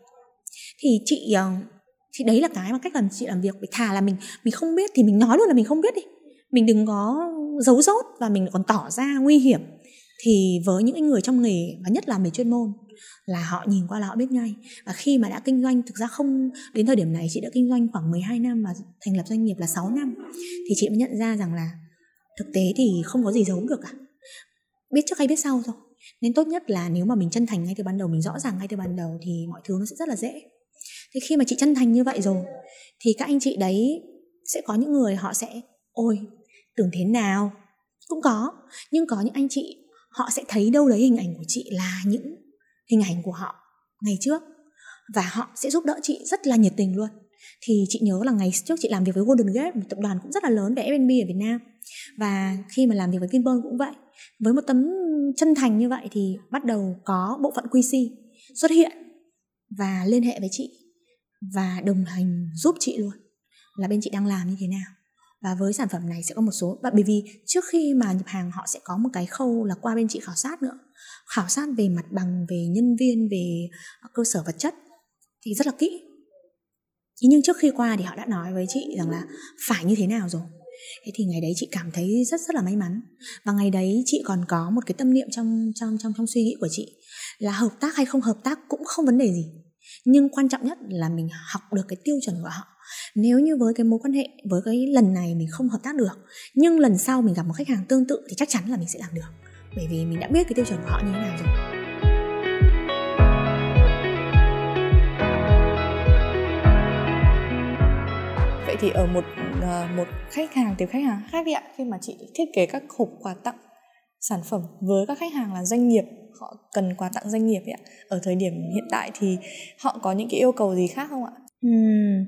Thì chị uh, thì đấy là cái mà cách làm chị làm việc. Phải thà là mình mình không biết thì mình nói luôn là mình không biết đi. Mình đừng có giấu dốt và mình còn tỏ ra nguy hiểm. Thì với những người trong nghề, và nhất là về chuyên môn, là họ nhìn qua là họ biết ngay. Và khi mà đã kinh doanh, thực ra không, đến thời điểm này chị đã kinh doanh khoảng 12 năm và thành lập doanh nghiệp là 6 năm, thì chị mới nhận ra rằng là thực tế thì không có gì giấu được cả. Biết trước hay biết sau thôi. Nên tốt nhất là nếu mà mình chân thành ngay từ ban đầu, mình rõ ràng ngay từ ban đầu thì mọi thứ nó sẽ rất là dễ thế khi mà chị chân thành như vậy rồi, thì các anh chị đấy sẽ có những người họ sẽ, ôi, tưởng thế nào? Cũng có, nhưng có những anh chị họ sẽ thấy đâu đấy hình ảnh của chị là những hình ảnh của họ ngày trước và họ sẽ giúp đỡ chị rất là nhiệt tình luôn. Thì chị nhớ là ngày trước chị làm việc với Golden Gate, một tập đoàn cũng rất là lớn về F&B ở Việt Nam. Và khi mà làm việc với Vinpearl cũng vậy, với một tấm chân thành như vậy thì bắt đầu có bộ phận QC xuất hiện và liên hệ với chị và đồng hành giúp chị luôn, là bên chị đang làm như thế nào. Và với sản phẩm này sẽ có một số bởi vì trước khi mà nhập hàng họ sẽ có một cái khâu là qua bên chị khảo sát nữa. Khảo sát về mặt bằng, về nhân viên, về à, cơ sở vật chất thì rất là kỹ. Thế nhưng trước khi qua thì họ đã nói với chị rằng là phải như thế nào rồi. Thế thì ngày đấy chị cảm thấy rất rất là may mắn. Và ngày đấy chị còn có một cái tâm niệm trong trong trong trong suy nghĩ của chị là hợp tác hay không hợp tác cũng không vấn đề gì nhưng quan trọng nhất là mình học được cái tiêu chuẩn của họ. Nếu như với cái mối quan hệ, với cái lần này mình không hợp tác được, nhưng lần sau mình gặp một khách hàng tương tự thì chắc chắn là mình sẽ làm được. Bởi vì mình đã biết cái tiêu chuẩn của họ như thế nào rồi. Vậy thì ở một ờ, một khách hàng, tìm khách hàng khác đi ạ. Khi mà chị thiết kế các hộp quà tặng sản phẩm với các khách hàng là doanh nghiệp họ cần quà tặng doanh nghiệp ấy ạ. Ở thời điểm hiện tại thì họ có những cái yêu cầu gì khác không ạ? Uhm,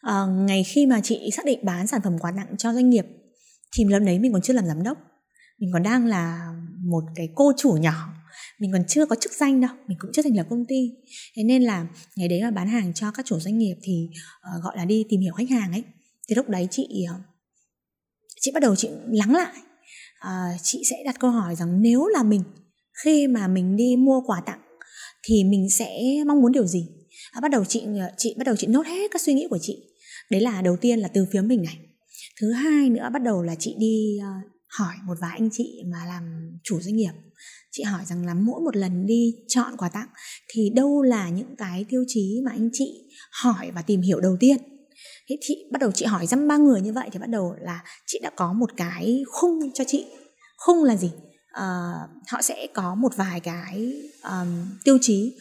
à, ngày khi mà chị xác định bán sản phẩm quà tặng cho doanh nghiệp thì lần đấy mình còn chưa làm giám đốc. Mình còn đang là một cái cô chủ nhỏ mình còn chưa có chức danh đâu mình cũng chưa thành lập công ty. Thế nên là ngày đấy mà bán hàng cho các chủ doanh nghiệp thì uh, gọi là đi tìm hiểu khách hàng ấy. Thì lúc đấy chị uh, chị bắt đầu chị lắng lại à, chị sẽ đặt câu hỏi rằng nếu là mình khi mà mình đi mua quà tặng thì mình sẽ mong muốn điều gì? À, bắt đầu chị ờ, chị bắt đầu chị nốt hết các suy nghĩ của chị. Đấy là đầu tiên là từ phía mình này. Thứ hai nữa bắt đầu là chị đi uh, hỏi một vài anh chị mà làm chủ doanh nghiệp. Chị hỏi rằng là mỗi một lần đi chọn quà tặng thì đâu là những cái tiêu chí mà anh chị hỏi và tìm hiểu đầu tiên? Thế chị bắt đầu chị hỏi dăm ba người như vậy thì bắt đầu là chị đã có một cái khung cho chị. Khung là gì? Uh, họ sẽ có một vài cái um, tiêu chí.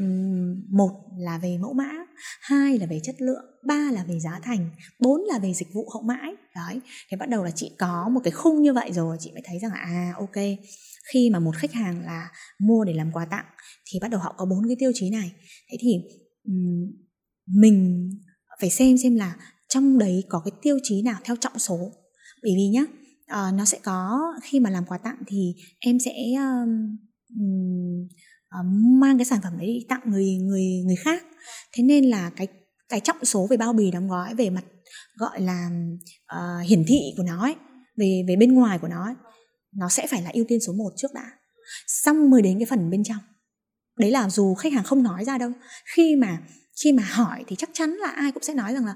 Um, một là về mẫu mã hai là về chất lượng ba là về giá thành bốn là về dịch vụ hậu mãi. Đấy thì bắt đầu là chị có một cái khung như vậy rồi chị mới thấy rằng là à ok khi mà một khách hàng là mua để làm quà tặng thì bắt đầu họ có bốn cái tiêu chí này. Thế thì um, mình phải xem xem là trong đấy có cái tiêu chí nào theo trọng số. Bởi vì nhá uh, nó sẽ có khi mà làm quà tặng thì em sẽ um, uh, mang cái sản phẩm đấy đi tặng người người người khác. Thế nên là cái cái trọng số về bao bì đóng gói về mặt gọi là uh, hiển thị của nó ấy, về về bên ngoài của nó ấy, nó sẽ phải là ưu tiên số 1 trước đã. Xong mới đến cái phần bên trong. Đấy là dù khách hàng không nói ra đâu khi mà khi mà hỏi thì chắc chắn là ai cũng sẽ nói rằng là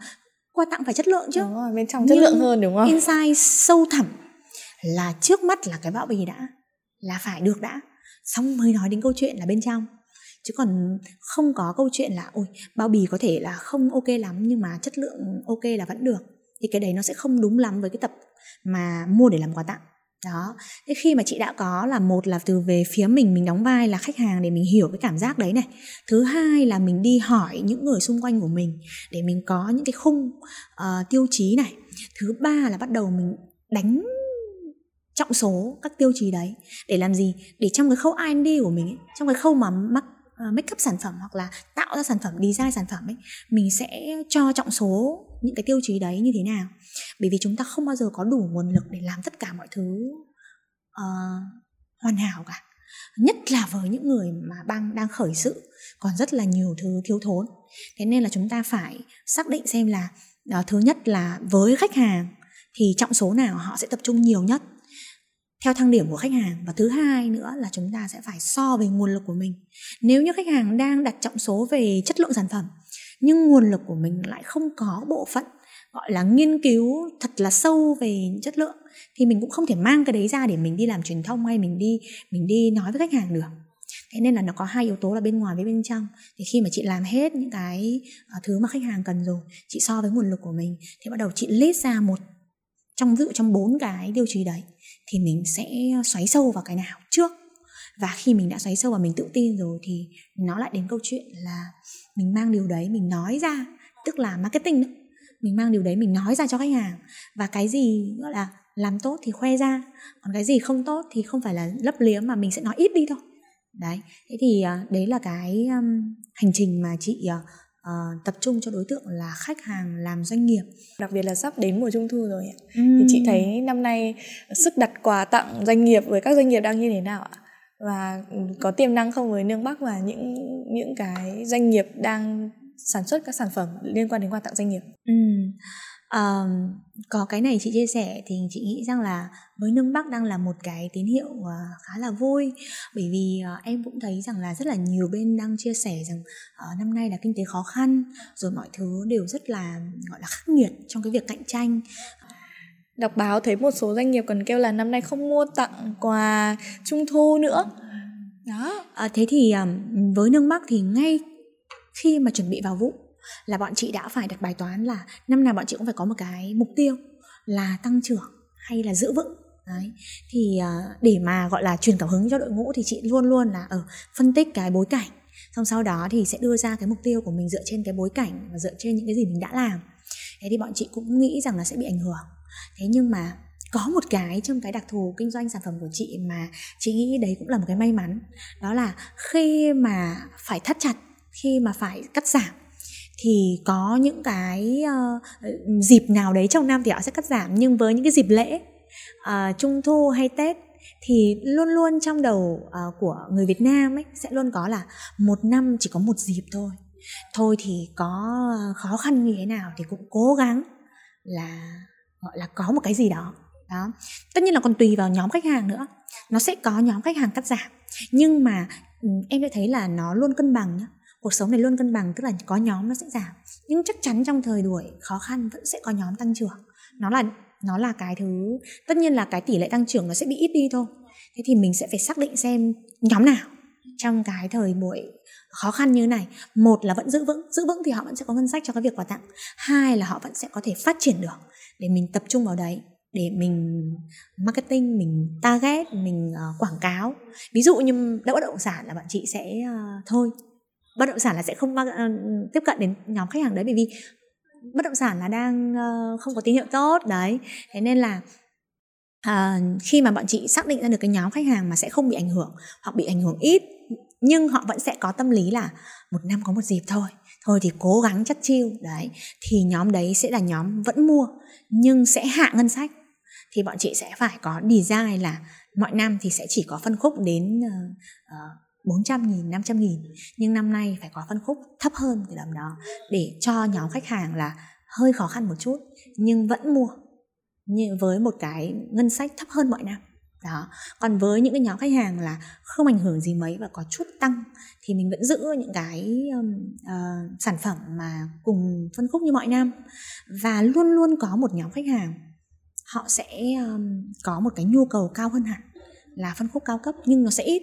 quà tặng phải chất lượng chứ. Đúng rồi bên trong chất Nhưng lượng hơn đúng không? inside sâu thẳm là trước mắt là cái bao bì đã là phải được đã. Xong mới nói đến câu chuyện là bên trong. Chứ còn không có câu chuyện là ôi bao bì có thể là không ok lắm nhưng mà chất lượng ok là vẫn được. Thì cái đấy nó sẽ không đúng lắm với cái tập mà mua để làm quà tặng đó. Thế khi mà chị đã có là một là từ về phía mình mình đóng vai là khách hàng để mình hiểu cái cảm giác đấy này. Thứ hai là mình đi hỏi những người xung quanh của mình để mình có những cái khung uh, tiêu chí này. Thứ ba là bắt đầu mình đánh trọng số các tiêu chí đấy để làm gì? Để trong cái khâu R&D của mình ấy, trong cái khâu mà mắc ờ, make up sản phẩm hoặc là tạo ra sản phẩm design sản phẩm ấy mình sẽ cho trọng số những cái tiêu chí đấy như thế nào? Bởi vì chúng ta không bao giờ có đủ nguồn lực để làm tất cả mọi thứ uh, hoàn hảo cả. Nhất là với những người mà đang đang khởi sự còn rất là nhiều thứ thiếu thốn. Thế nên là chúng ta phải xác định xem là uh, thứ nhất là với khách hàng thì trọng số nào họ sẽ tập trung nhiều nhất theo thang điểm của khách hàng. Và thứ hai nữa là chúng ta sẽ phải so về nguồn lực của mình. Nếu như khách hàng đang đặt trọng số về chất lượng sản phẩm nhưng nguồn lực của mình lại không có bộ phận, gọi là, nghiên cứu thật là sâu về chất lượng. Thì mình cũng không thể mang cái đấy ra để mình đi làm truyền thông hay mình đi mình đi nói với khách hàng được. Thế nên là nó có hai yếu tố là bên ngoài với bên trong. Thì khi mà chị làm hết những cái à, thứ mà khách hàng cần rồi, chị so với nguồn lực của mình, thì bắt đầu chị list ra một, trong ví dụ trong bốn cái tiêu chí đấy, thì mình sẽ xoáy sâu vào cái nào trước. Và khi mình đã xoáy sâu và mình tự tin rồi thì nó lại đến câu chuyện là mình mang điều đấy mình nói ra tức là marketing đó. mình mang điều đấy mình nói ra cho khách hàng. Và cái gì gọi là làm tốt thì khoe ra. Còn cái gì không tốt thì không phải là lấp liếm mà mình sẽ nói ít đi thôi. Đấy thế thì à, đấy là cái um, hành trình mà chị uh, uh, tập trung cho đối tượng là khách hàng làm doanh nghiệp. Đặc biệt là sắp đến mùa trung thu rồi ừ. thì chị thấy năm nay sức đặt quà tặng doanh nghiệp với các doanh nghiệp đang như thế nào ạ và ừ, có tiềm năng không với nương bắc và những những cái doanh nghiệp đang sản xuất các sản phẩm liên quan đến quà tặng doanh nghiệp? Ừ. Um, có cái này chị chia sẻ thì chị nghĩ rằng là với nương bắc đang là một cái tín hiệu uh, khá là vui. Bởi vì uh, em cũng thấy rằng là rất là nhiều bên đang chia sẻ rằng uh, năm nay là kinh tế khó khăn rồi mọi thứ đều rất là gọi là khắc nghiệt trong cái việc cạnh tranh đọc báo thấy một số doanh nghiệp còn kêu là năm nay không mua tặng quà trung thu nữa. Đó à, thế thì à, với nước mắt thì ngay khi mà chuẩn bị vào vụ là bọn chị đã phải đặt bài toán là năm nào bọn chị cũng phải có một cái mục tiêu là tăng trưởng hay là giữ vững. Đấy thì à, để mà gọi là truyền cảm hứng cho đội ngũ thì chị luôn luôn là ở phân tích cái bối cảnh xong sau đó thì sẽ đưa ra cái mục tiêu của mình dựa trên cái bối cảnh và dựa trên những cái gì mình đã làm. Thế thì bọn chị cũng nghĩ rằng là sẽ bị ảnh hưởng thế nhưng mà có một cái trong cái đặc thù kinh doanh sản phẩm của chị mà chị nghĩ đấy cũng là một cái may mắn. Đó là khi mà phải thắt chặt khi mà phải cắt giảm thì có những cái uh, dịp nào đấy trong năm thì họ sẽ cắt giảm. Nhưng với những cái dịp lễ uh, trung thu hay tết thì luôn luôn trong đầu uh, của người Việt Nam ấy sẽ luôn có là một năm chỉ có một dịp thôi. Thôi thì có khó khăn như thế nào thì cũng cố gắng là gọi là có một cái gì đó. Đó. Tất nhiên là còn tùy vào nhóm khách hàng nữa. Nó sẽ có nhóm khách hàng cắt giảm. Nhưng mà ừ, em sẽ thấy là nó luôn cân bằng nhá. Cuộc sống này luôn cân bằng, tức là có nhóm nó sẽ giảm. Nhưng chắc chắn trong thời đuổi khó khăn vẫn sẽ có nhóm tăng trưởng. Nó là nó là cái thứ, tất nhiên là cái tỷ lệ tăng trưởng nó sẽ bị ít đi thôi. Thế thì mình sẽ phải xác định xem nhóm nào trong cái thời buổi khó khăn như này. Một là vẫn giữ vững giữ vững thì họ vẫn sẽ có ngân sách cho cái việc quà tặng. Hai là họ vẫn sẽ có thể phát triển được để mình tập trung vào đấy để mình marketing mình target mình uh, quảng cáo. Ví dụ như đã bất động sản là bạn chị sẽ uh, thôi bất động sản là sẽ không uh, tiếp cận đến nhóm khách hàng đấy bởi vì bất động sản là đang uh, không có tín hiệu tốt đấy. Thế nên là uh, khi mà bọn chị xác định ra được cái nhóm khách hàng mà sẽ không bị ảnh hưởng hoặc bị ảnh hưởng ít nhưng họ vẫn sẽ có tâm lý là một năm có một dịp thôi thôi thì cố gắng chất chiêu. Đấy thì nhóm đấy sẽ là nhóm vẫn mua nhưng sẽ hạ ngân sách. Thì bọn chị sẽ phải có design là mọi năm thì sẽ chỉ có phân khúc đến ờ, ờ, uh, 400 nghìn, 500 nghìn Nhưng năm nay phải có phân khúc thấp hơn cái tầm đó Để cho nhóm khách hàng là hơi khó khăn một chút Nhưng vẫn mua. Như với một cái ngân sách thấp hơn mọi năm đó. Còn với những cái nhóm khách hàng là không ảnh hưởng gì mấy và có chút tăng thì mình vẫn giữ những cái um, uh, sản phẩm mà cùng phân khúc như mọi năm. Và luôn luôn có một nhóm khách hàng họ sẽ um, có một cái nhu cầu cao hơn hẳn là phân khúc cao cấp nhưng nó sẽ ít.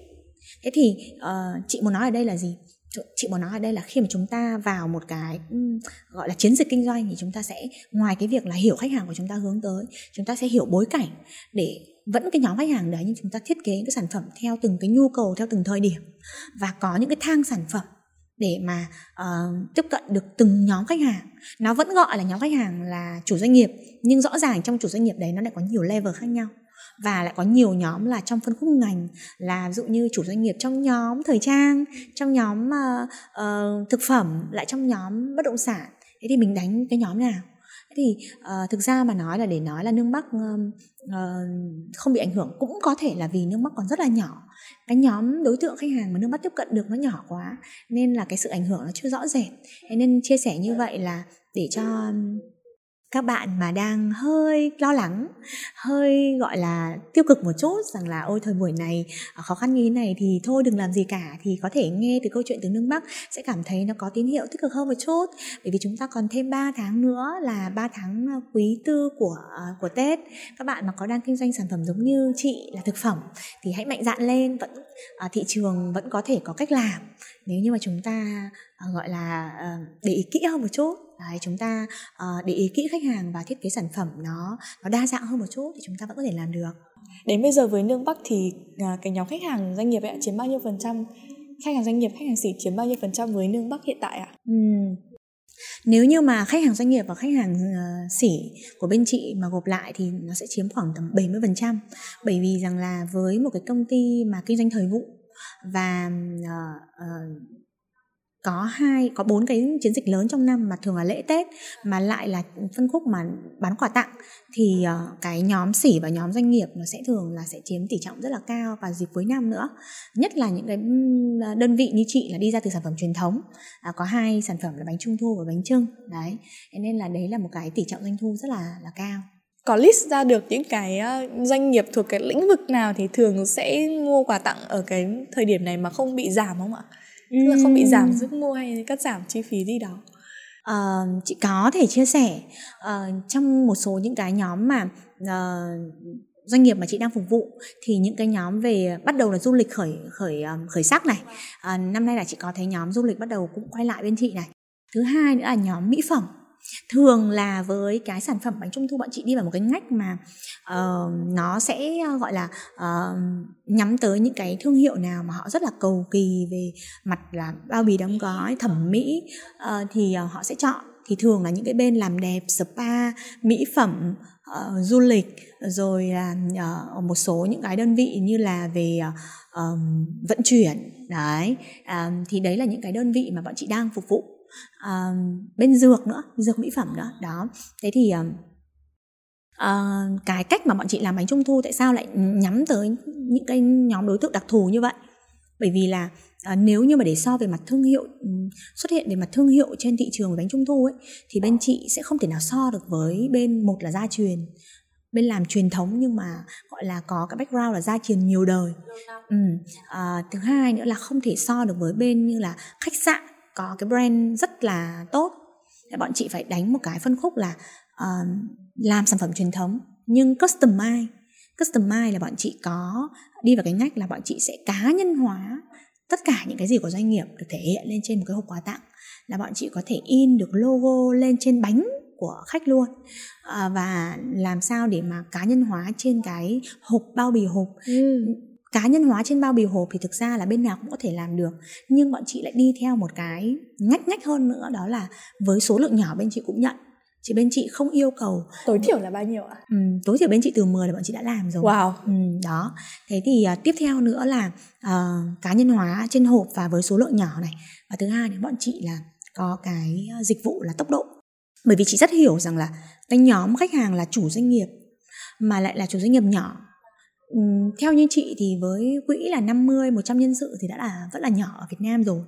Thế thì uh, chị muốn nói ở đây là gì? Chị muốn nói ở đây là khi mà chúng ta vào một cái gọi là chiến dịch kinh doanh thì chúng ta sẽ ngoài cái việc là hiểu khách hàng của chúng ta hướng tới chúng ta sẽ hiểu bối cảnh để vẫn cái nhóm khách hàng đấy nhưng chúng ta thiết kế những cái sản phẩm theo từng cái nhu cầu theo từng thời điểm và có những cái thang sản phẩm để mà uh, tiếp cận được từng nhóm khách hàng. Nó vẫn gọi là nhóm khách hàng là chủ doanh nghiệp nhưng rõ ràng trong chủ doanh nghiệp đấy nó lại có nhiều level khác nhau và lại có nhiều nhóm là trong phân khúc ngành là ví dụ như chủ doanh nghiệp trong nhóm thời trang trong nhóm uh, uh, thực phẩm lại trong nhóm bất động sản. Thế thì mình đánh cái nhóm nào? Thì uh, thực ra mà nói là để nói là nước bắc uh, uh, không bị ảnh hưởng cũng có thể là vì nước bắc còn rất là nhỏ. Cái nhóm đối tượng khách hàng mà nước bắc tiếp cận được nó nhỏ quá nên là cái sự ảnh hưởng nó chưa rõ rệt. Thế nên chia sẻ như vậy là để cho các bạn mà đang hơi lo lắng, hơi, gọi là, tiêu cực một chút rằng là, ôi, thời buổi này à, khó khăn như thế này thì thôi, đừng làm gì cả. Thì có thể nghe từ câu chuyện từ nước bắc sẽ cảm thấy nó có tín hiệu tích cực hơn một chút. Bởi vì chúng ta còn thêm 3 tháng nữa là 3 tháng à, quý tư của à, của tết. Các bạn mà có đang kinh doanh sản phẩm giống như chị là thực phẩm thì hãy mạnh dạn lên, vẫn thị trường vẫn có thể có cách làm nếu như mà chúng ta gọi là để ý kỹ hơn một chút Đấy, chúng ta uh, để ý kỹ khách hàng và thiết kế sản phẩm nó nó đa dạng hơn một chút thì chúng ta vẫn có thể làm được. Đến bây giờ với Nương Bắc thì uh, cái nhóm khách hàng doanh nghiệp ấy chiếm bao nhiêu phần trăm? Khách hàng doanh nghiệp, khách hàng xỉ chiếm bao nhiêu phần trăm với Nương Bắc hiện tại ạ? Uhm. Nếu như mà khách hàng doanh nghiệp và khách hàng uh, xỉ của bên chị mà gộp lại thì nó sẽ chiếm khoảng tầm 70% bởi vì rằng là với một cái công ty mà kinh doanh thời vụ và uh, uh, có hai có bốn cái chiến dịch lớn trong năm mà thường là lễ tết mà lại là phân khúc mà bán quà tặng. Thì uh, cái nhóm sỉ và nhóm doanh nghiệp nó sẽ thường là sẽ chiếm tỷ trọng rất là cao vào dịp cuối năm nữa. Nhất là những cái đơn vị như chị là đi ra từ sản phẩm truyền thống à, có hai sản phẩm là bánh trung thu và bánh trưng đấy nên là đấy là một cái tỷ trọng doanh thu rất là là cao có list ra được những cái doanh nghiệp thuộc cái lĩnh vực nào thì thường sẽ mua quà tặng ở cái thời điểm này mà không bị giảm không ạ? tức là không bị giảm sức mua hay cắt giảm chi phí gì đó. Uh, chị có thể chia sẻ uh, trong một số những cái nhóm mà uh, doanh nghiệp mà chị đang phục vụ thì những cái nhóm về bắt đầu là du lịch khởi khởi khởi sắc này. À, năm nay là chị có thấy nhóm du lịch bắt đầu cũng quay lại bên chị này. Thứ hai nữa là nhóm mỹ phẩm thường là với cái sản phẩm bánh trung thu bọn chị đi vào một cái ngách mà uh, nó sẽ ờ, gọi là uh, nhắm tới những cái thương hiệu nào mà họ rất là cầu kỳ về mặt là bao bì đóng gói thẩm mỹ uh, thì uh, họ sẽ chọn. Thì thường là những cái bên làm đẹp spa mỹ phẩm uh, du lịch rồi là uh, một số những cái đơn vị như là về uh, vận chuyển đấy. Uh, thì đấy là những cái đơn vị mà bọn chị đang phục vụ um, bên dược nữa dược mỹ phẩm nữa. Đó. Thế thì uh, cái cách mà bọn chị làm bánh trung thu tại sao lại nhắm tới những cái nhóm đối tượng đặc thù như vậy? Bởi vì là à, nếu như mà để so về mặt thương hiệu xuất hiện về mặt thương hiệu trên thị trường bánh trung thu ấy thì bên chị sẽ không thể nào so được với bên một là gia truyền bên làm truyền thống nhưng mà gọi là có cái background là gia truyền nhiều đời. Ừ. à, thứ hai nữa là không thể so được với bên như là khách sạn có cái brand rất là tốt. Thì bọn chị phải đánh một cái phân khúc là uh, làm sản phẩm truyền thống nhưng customize. Customize là bọn chị có đi vào cái ngách là bọn chị sẽ cá nhân hóa tất cả những cái gì của doanh nghiệp được thể hiện lên trên một cái hộp quà tặng. Là bọn chị có thể in được logo lên trên bánh của khách luôn. À, và làm sao để mà cá nhân hóa trên cái hộp bao bì hộp. Ừ cá nhân hóa trên bao bì hộp thì thực ra là bên nào cũng có thể làm được nhưng bọn chị lại đi theo một cái ngách ngách hơn nữa đó là với số lượng nhỏ bên chị cũng nhận chỉ bên chị không yêu cầu tối thiểu là bao nhiêu ạ? Ừ, tối thiểu bên chị từ 10 là bọn chị đã làm rồi. Wow. Ừ, đó. Thế thì uh, tiếp theo nữa là uh, cá nhân hóa trên hộp và với số lượng nhỏ này. Và thứ hai thì bọn chị là có cái dịch vụ là tốc độ. Bởi vì chị rất hiểu rằng là cái nhóm khách hàng là chủ doanh nghiệp mà lại là chủ doanh nghiệp nhỏ theo như chị thì với quỹ là 50, 100 nhân sự thì đã là vẫn là nhỏ ở Việt Nam rồi.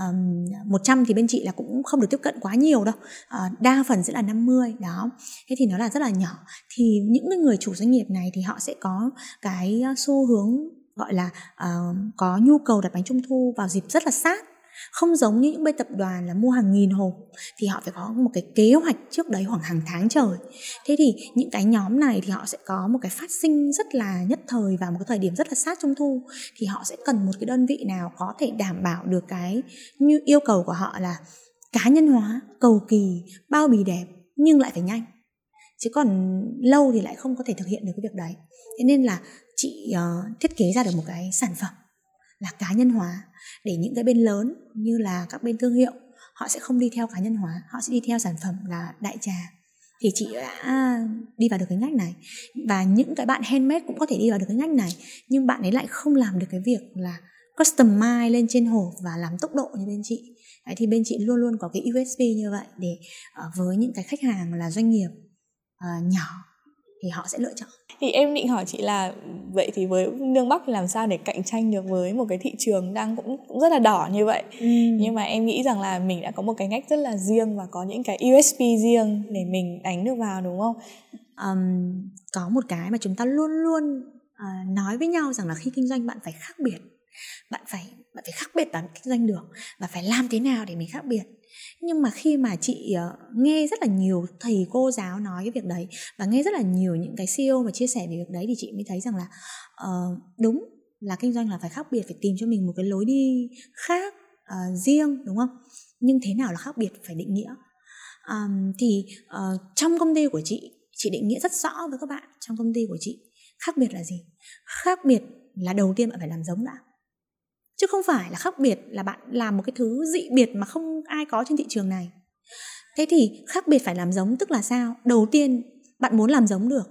Um, 100 thì bên chị là cũng không được tiếp cận quá nhiều đâu. Uh, đa phần sẽ là 50 đó. Thế thì nó là rất là nhỏ. Thì những người chủ doanh nghiệp này thì họ sẽ có cái ờ, xu hướng gọi là uh, có nhu cầu đặt bánh trung thu vào dịp rất là sát không giống như những bên tập đoàn là mua hàng nghìn hộp thì họ phải có một cái kế hoạch trước đấy khoảng hàng tháng trời. Thế thì những cái nhóm này thì họ sẽ có một cái phát sinh rất là nhất thời và một cái thời điểm rất là sát trung thu. Thì họ sẽ cần một cái đơn vị nào có thể đảm bảo được cái như yêu cầu của họ là cá nhân hóa cầu kỳ bao bì đẹp nhưng lại phải nhanh. Chứ còn lâu thì lại không có thể thực hiện được cái việc đấy. Thế nên là chị uh, thiết kế ra được một cái sản phẩm là cá nhân hóa. Để những cái bên lớn như là các bên thương hiệu họ sẽ không đi theo cá nhân hóa họ sẽ đi theo sản phẩm là đại trà. Thì chị đã đi vào được cái ngách này. Và những cái bạn handmade cũng có thể đi vào được cái ngách này nhưng bạn ấy lại không làm được cái việc là customize lên trên hộp và làm tốc độ như bên chị. Đấy, thì bên chị luôn luôn có cái USP như vậy để ờ, với những cái khách hàng là doanh nghiệp uh, nhỏ thì họ sẽ lựa chọn. Thì em định hỏi chị là vậy thì với nương bắc làm sao để cạnh tranh được với một cái thị trường đang cũng, cũng rất là đỏ như vậy? Ừ. nhưng mà em nghĩ rằng là mình đã có một cái ngách rất là riêng và có những cái USP riêng để mình đánh được vào đúng không? Um, có một cái mà chúng ta luôn luôn uh, nói với nhau rằng là khi kinh doanh bạn phải khác biệt bạn phải bạn phải khác biệt bạn kinh doanh được và phải làm thế nào để mình khác biệt. Nhưng mà khi mà chị uh, nghe rất là nhiều thầy cô giáo nói cái việc đấy và nghe rất là nhiều những cái CEO mà chia sẻ về việc đấy thì chị mới thấy rằng là uh, đúng là kinh doanh là phải khác biệt phải tìm cho mình một cái lối đi khác uh, riêng đúng không? Nhưng thế nào là khác biệt phải định nghĩa. Um, thì uh, trong công ty của chị chị định nghĩa rất rõ với các bạn trong công ty của chị khác biệt là gì? Khác biệt là đầu tiên bạn phải làm giống đã chứ không phải là khác biệt là bạn làm một cái thứ dị biệt mà không ai có trên thị trường này. Thế thì khác biệt phải làm giống tức là sao? Đầu tiên, bạn muốn làm giống được,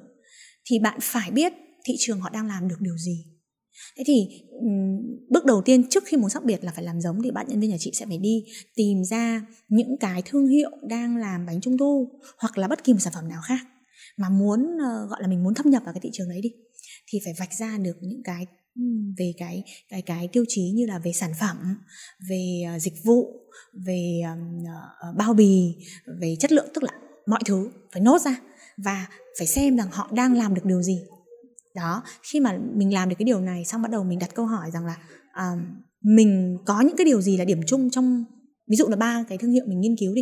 thì bạn phải biết thị trường họ đang làm được điều gì. Thế thì bước đầu tiên trước khi muốn khác biệt là phải làm giống thì bạn nhân viên nhà chị sẽ phải đi tìm ra những cái thương hiệu đang làm bánh trung thu hoặc là bất kỳ một sản phẩm nào khác mà muốn ờ, gọi là mình muốn thâm nhập vào cái thị trường đấy đi, thì phải vạch ra được những cái về cái cái cái tiêu chí như là về sản phẩm về ờ, dịch vụ về ờ, bao bì về chất lượng tức là mọi thứ phải nốt ra và phải xem rằng họ đang làm được điều gì. Đó khi mà mình làm được cái điều này xong bắt đầu mình đặt câu hỏi rằng là uh, mình có những cái điều gì là điểm chung trong ví dụ là ba cái thương hiệu mình nghiên cứu đi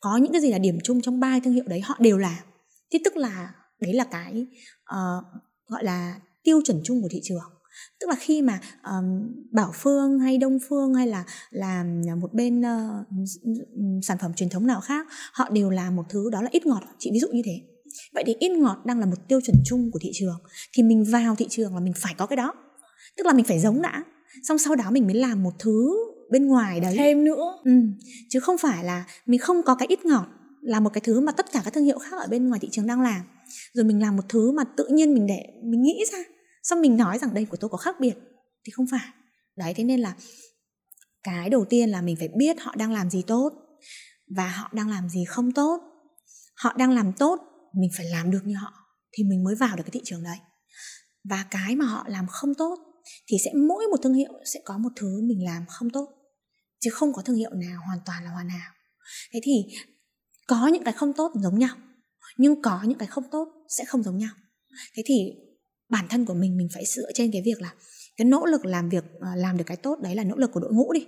có những cái gì là điểm chung trong ba thương hiệu đấy họ đều làm thì tức là đấy là cái uh, gọi là tiêu chuẩn chung của thị trường tức là khi mà um, bảo phương hay đông phương hay là làm một bên uh, sản phẩm truyền thống nào khác họ đều làm một thứ đó là ít ngọt. Chị ví dụ như thế. Vậy thì ít ngọt đang là một tiêu chuẩn chung của thị trường thì mình vào thị trường là mình phải có cái đó. Tức là mình phải giống đã. Xong sau đó mình mới làm một thứ bên ngoài đấy. Thêm nữa. Ừ. chứ không phải là mình không có cái ít ngọt là một cái thứ mà tất cả các thương hiệu khác ở bên ngoài thị trường đang làm. Rồi mình làm một thứ mà tự nhiên mình để mình nghĩ ra xong mình nói rằng đây của tôi có khác biệt. Thì không phải. Đấy, thế nên là cái đầu tiên là mình phải biết họ đang làm gì tốt. Và họ đang làm gì không tốt. Họ đang làm tốt, mình phải làm được như họ, thì mình mới vào được cái thị trường đấy. Và cái mà họ làm không tốt, thì sẽ mỗi một thương hiệu sẽ có một thứ mình làm không tốt. Chứ không có thương hiệu nào, hoàn toàn là hoàn hảo. Thế thì có những cái không tốt giống nhau, nhưng có những cái không tốt sẽ không giống nhau. Thế thì bản thân của mình mình phải dựa trên cái việc là cái nỗ lực làm việc ờ, làm được cái tốt, đấy là nỗ lực của đội ngũ đi.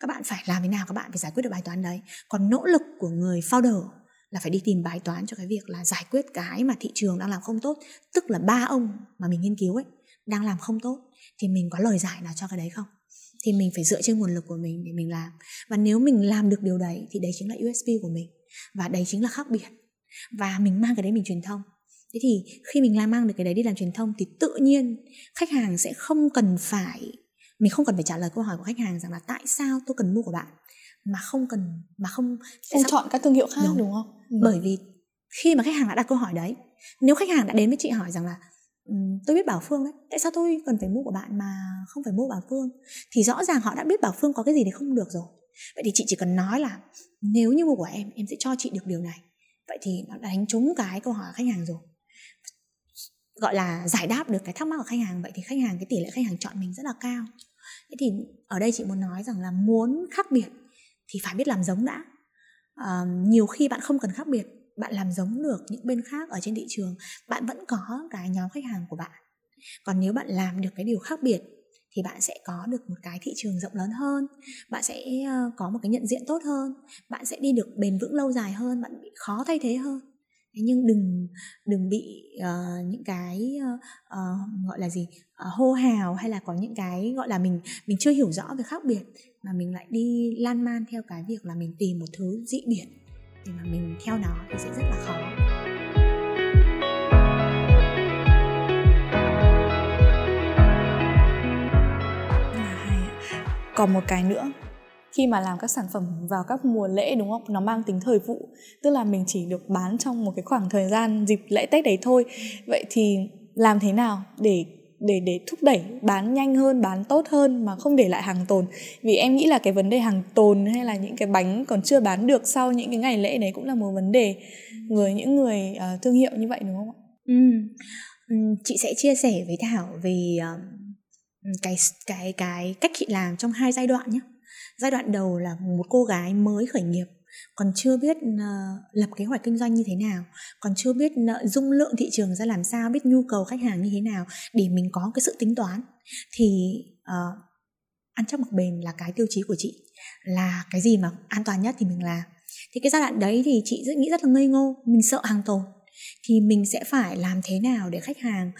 Các bạn phải làm thế nào, các bạn phải giải quyết được bài toán đấy. Còn nỗ lực của người founder là phải đi tìm bài toán cho cái việc là giải quyết cái mà thị trường đang làm không tốt. Tức là ba ông mà mình nghiên cứu ấy, đang làm không tốt, thì mình có lời giải nào cho cái đấy không? Thì mình phải dựa trên nguồn lực của mình để mình làm. Và nếu mình làm được điều đấy, thì đấy chính là USP của mình. Và đấy chính là khác biệt. Và mình mang cái đấy mình truyền thông thế thì khi mình làm mang được cái đấy đi làm truyền thông thì tự nhiên khách hàng sẽ không cần phải mình không cần phải trả lời câu hỏi của khách hàng rằng là tại sao tôi cần mua của bạn? Mà không cần mà không không chọn các thương hiệu khác đúng, đúng không? Ừ. bởi vì khi mà khách hàng đã đặt câu hỏi đấy nếu khách hàng đã đến với chị hỏi rằng là tôi biết bảo phương đấy tại sao tôi cần phải mua của bạn mà không phải mua bảo phương? Thì rõ ràng họ đã biết bảo phương có cái gì thì không được rồi. Vậy thì chị chỉ cần nói là nếu như mua của em em sẽ cho chị được điều này. Vậy thì nó đánh trúng cái câu hỏi của khách hàng rồi gọi là giải đáp được cái thắc mắc của khách hàng. Vậy thì khách hàng cái tỷ lệ khách hàng chọn mình rất là cao. Thế thì ở đây chị muốn nói rằng là muốn khác biệt thì phải biết làm giống đã. À, nhiều khi bạn không cần khác biệt bạn làm giống được những bên khác ở trên thị trường bạn vẫn có cái nhóm khách hàng của bạn. Còn nếu bạn làm được cái điều khác biệt thì bạn sẽ có được một cái thị trường rộng lớn hơn bạn sẽ ờ, có một cái nhận diện tốt hơn bạn sẽ đi được bền vững lâu dài hơn bạn bị khó thay thế hơn thế nhưng đừng đừng bị uh, những cái uh, uh, gọi là gì uh, hô hào hay là có những cái gọi là mình mình chưa hiểu rõ về khác biệt mà mình lại đi lan man theo cái việc là mình tìm một thứ dị biệt để mà mình theo nó thì sẽ rất là khó. Còn một cái nữa khi mà làm các sản phẩm vào các mùa lễ đúng không? Nó mang tính thời vụ. Tức là mình chỉ được bán trong một cái khoảng thời gian dịp lễ tết đấy thôi. Vậy thì làm thế nào để để để thúc đẩy bán nhanh hơn bán tốt hơn mà không để lại hàng tồn? Vì em nghĩ là cái vấn đề hàng tồn hay là những cái bánh còn chưa bán được sau những cái ngày lễ đấy cũng là một vấn đề người những người uh, thương hiệu như vậy đúng không ạ? Ừ. ừ chị sẽ chia sẻ với Thảo về uh, cái cái cái cách chị làm trong hai giai đoạn nhé giai đoạn đầu là một cô gái mới khởi nghiệp còn chưa biết uh, lập kế hoạch kinh doanh như thế nào còn chưa biết uh, dung lượng thị trường ra làm sao biết nhu cầu khách hàng như thế nào để mình có cái sự tính toán. Thì uh, ăn chắc mặc bền là cái tiêu chí của chị là cái gì mà an toàn nhất thì mình làm. Thì cái giai đoạn đấy thì chị rất nghĩ rất là ngây ngô mình sợ hàng tồn. Thì mình sẽ phải làm thế nào để khách hàng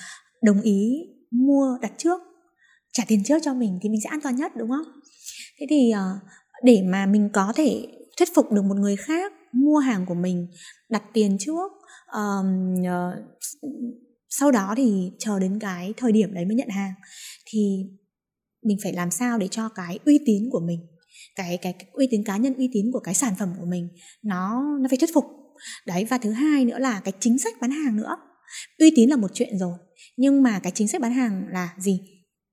đồng ý mua đặt trước trả tiền trước cho mình thì mình sẽ an toàn nhất đúng không? Thế thì uh, để mà mình có thể thuyết phục được một người khác mua hàng của mình đặt tiền trước um, uh, sau đó thì chờ đến cái thời điểm đấy mới nhận hàng thì mình phải làm sao để cho cái uy tín của mình cái cái, cái uy tín cá nhân uy tín của cái sản phẩm của mình nó nó phải thuyết phục. Đấy và thứ hai nữa là cái chính sách bán hàng nữa. Uy tín là một chuyện rồi nhưng mà cái chính sách bán hàng là gì?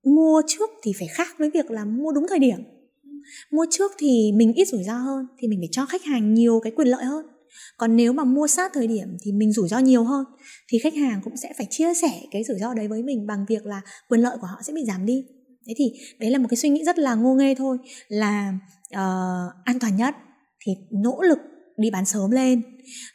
Mua trước thì phải khác với việc là mua đúng thời điểm mua trước thì mình ít rủi ro hơn thì mình phải cho khách hàng nhiều cái quyền lợi hơn. Còn nếu mà mua sát thời điểm thì mình rủi ro nhiều hơn thì khách hàng cũng sẽ phải chia sẻ cái rủi ro đấy với mình bằng việc là quyền lợi của họ sẽ bị giảm đi. Thế thì đấy là một cái suy nghĩ rất là ngô nghê thôi là uh, an toàn nhất. Thì nỗ lực đi bán sớm lên.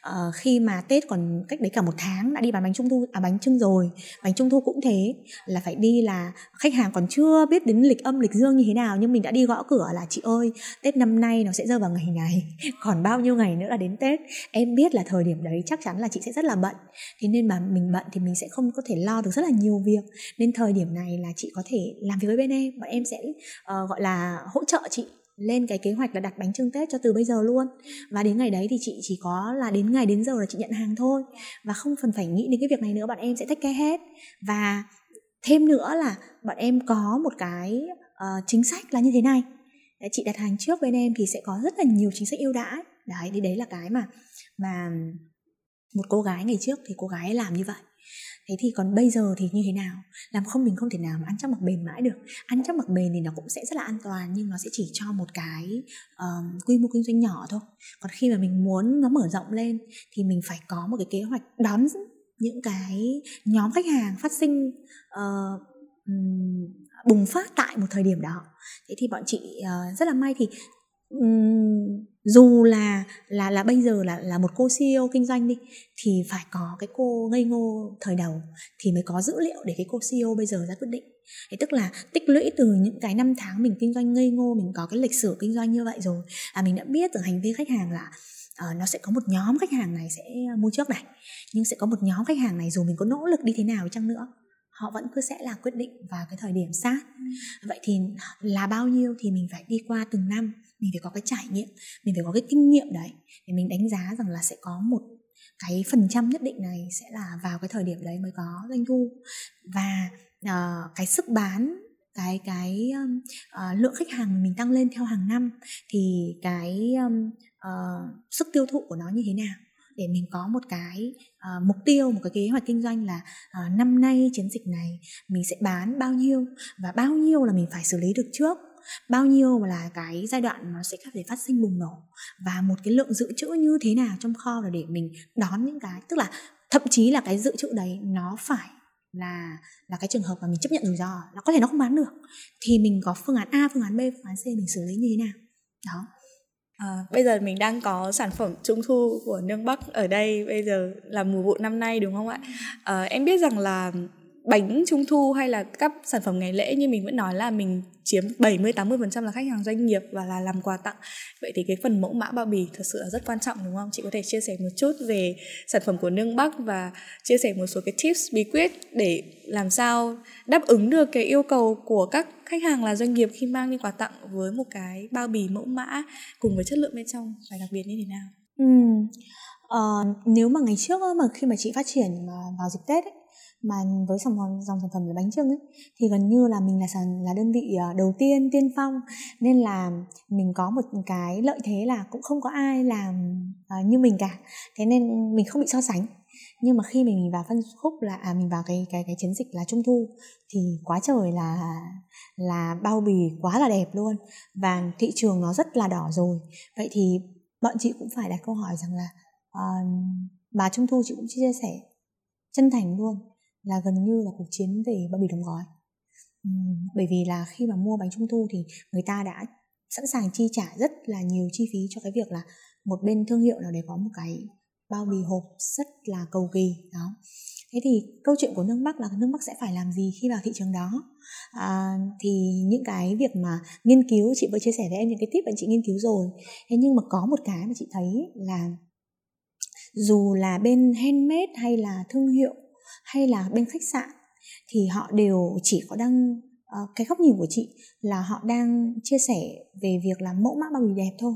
Uh, khi mà tết còn cách đấy cả một tháng đã đi bán bánh trung thu à bánh trưng rồi bánh trung thu cũng thế là phải đi là khách hàng còn chưa biết đến lịch âm lịch dương như thế nào nhưng mình đã đi gõ cửa là chị ơi tết năm nay nó sẽ rơi vào ngày này còn bao nhiêu ngày nữa là đến tết. Em biết là thời điểm đấy chắc chắn là chị sẽ rất là bận thế nên mà mình bận thì mình sẽ không có thể lo được rất là nhiều việc. Nên thời điểm này là chị có thể làm việc với bên em bọn em sẽ uh, gọi là hỗ trợ chị lên cái kế hoạch là đặt bánh trưng Tết cho từ bây giờ luôn. Và đến ngày đấy thì chị chỉ có là đến ngày đến giờ là chị nhận hàng thôi. Và không cần phải nghĩ đến cái việc này nữa bạn em sẽ take care hết. Và thêm nữa là bọn em có một cái uh, chính sách là như thế này. Đấy, chị đặt hàng trước bên em thì sẽ có rất là nhiều chính sách ưu đãi. Đấy thì đấy là cái mà mà một cô gái ngày trước thì cô gái làm như vậy thế thì còn bây giờ thì như thế nào? Làm không mình không thể nào mà ăn chắc mặc bền mãi được. Ăn chắc mặc bền thì nó cũng sẽ rất là an toàn nhưng nó sẽ chỉ cho một cái um, quy mô kinh doanh nhỏ thôi. Còn khi mà mình muốn nó mở rộng lên thì mình phải có một cái kế hoạch đón những cái nhóm khách hàng phát sinh uh, um, bùng phát tại một thời điểm đó. Thế thì bọn chị uh, rất là may thì um, dù là là là bây giờ là là một cô CEO kinh doanh đi thì phải có cái cô ngây ngô thời đầu thì mới có dữ liệu để cái cô CEO bây giờ ra quyết định. Thế tức là tích lũy từ những cái năm tháng mình kinh doanh ngây ngô mình có cái lịch sử kinh doanh như vậy rồi là mình đã biết từ hành vi khách hàng là uh, nó sẽ có một nhóm khách hàng này sẽ mua trước này nhưng sẽ có một nhóm khách hàng này dù mình có nỗ lực đi thế nào chăng nữa họ vẫn cứ sẽ là quyết định vào cái thời điểm sát. Vậy thì là bao nhiêu thì mình phải đi qua từng năm mình phải có cái trải nghiệm mình phải có cái kinh nghiệm đấy để mình đánh giá rằng là sẽ có một cái phần trăm nhất định này sẽ là vào cái thời điểm đấy mới có doanh thu. Và uh, cái sức bán cái cái um, uh, lượng khách hàng mình tăng lên theo hàng năm thì cái um, uh, sức tiêu thụ của nó như thế nào để mình có một cái uh, mục tiêu một cái kế hoạch kinh doanh là uh, năm nay chiến dịch này mình sẽ bán bao nhiêu và bao nhiêu là mình phải xử lý được trước bao nhiêu là cái giai đoạn nó sẽ có thể phát sinh bùng nổ và một cái lượng dự trữ như thế nào trong kho là để mình đón những cái tức là thậm chí là cái dự trữ đấy nó phải là là cái trường hợp mà mình chấp nhận rủi ro nó có thể nó không bán được thì mình có phương án A phương án B phương án C mình xử lý như thế nào. Đó. À, bây giờ mình đang có sản phẩm trung thu của nương Bắc ở đây bây giờ là mùa vụ năm nay đúng không ạ? À, em biết rằng là bánh trung thu hay là các sản phẩm ngày lễ như mình vẫn nói là mình chiếm 70 80% là khách hàng doanh nghiệp và là làm quà tặng. Vậy thì cái phần mẫu mã bao bì thật sự là rất quan trọng đúng không? Chị có thể chia sẻ một chút về sản phẩm của Nương Bắc và chia sẻ một số cái tips bí quyết để làm sao đáp ứng được cái yêu cầu của các khách hàng là doanh nghiệp khi mang đi quà tặng với một cái bao bì mẫu mã cùng với chất lượng bên trong phải đặc biệt như thế nào? Ừ. Uh, nếu mà ngày trước mà khi mà chị phát triển ờ, vào dịp Tết ấy, mà với dòng dòng sản phẩm là bánh trưng ấy thì gần như là mình là sản là đơn vị ờ, đầu tiên tiên phong. Nên là mình có một cái lợi thế là cũng không có ai làm uh, như mình cả. Thế nên mình không bị so sánh. Nhưng mà khi mình vào phân khúc là à mình vào cái cái cái chiến dịch là trung thu thì quá trời là là bao bì quá là đẹp luôn. Và thị trường nó rất là đỏ rồi. Vậy thì bọn chị cũng phải đặt câu hỏi rằng là uh, bà trung thu chị cũng chia sẻ chân thành luôn là gần như là cuộc chiến về bao bì đóng gói. Bởi vì là khi mà mua bánh trung thu thì người ta đã sẵn sàng chi trả rất là nhiều chi phí cho cái việc là một bên thương hiệu nào để có một cái bao bì hộp rất là cầu kỳ đó. Thế thì câu chuyện của nước bắc là nước bắc sẽ phải làm gì khi vào thị trường đó? À, thì những cái việc mà nghiên cứu chị vừa chia sẻ với em những cái tip mà chị nghiên cứu rồi. Thế nhưng mà có một cái mà chị thấy là dù là bên handmade hay là thương hiệu hay là bên khách sạn thì họ đều chỉ có đăng uh, cái góc nhìn của chị là họ đang chia sẻ về việc là mẫu mã bao bì đẹp thôi.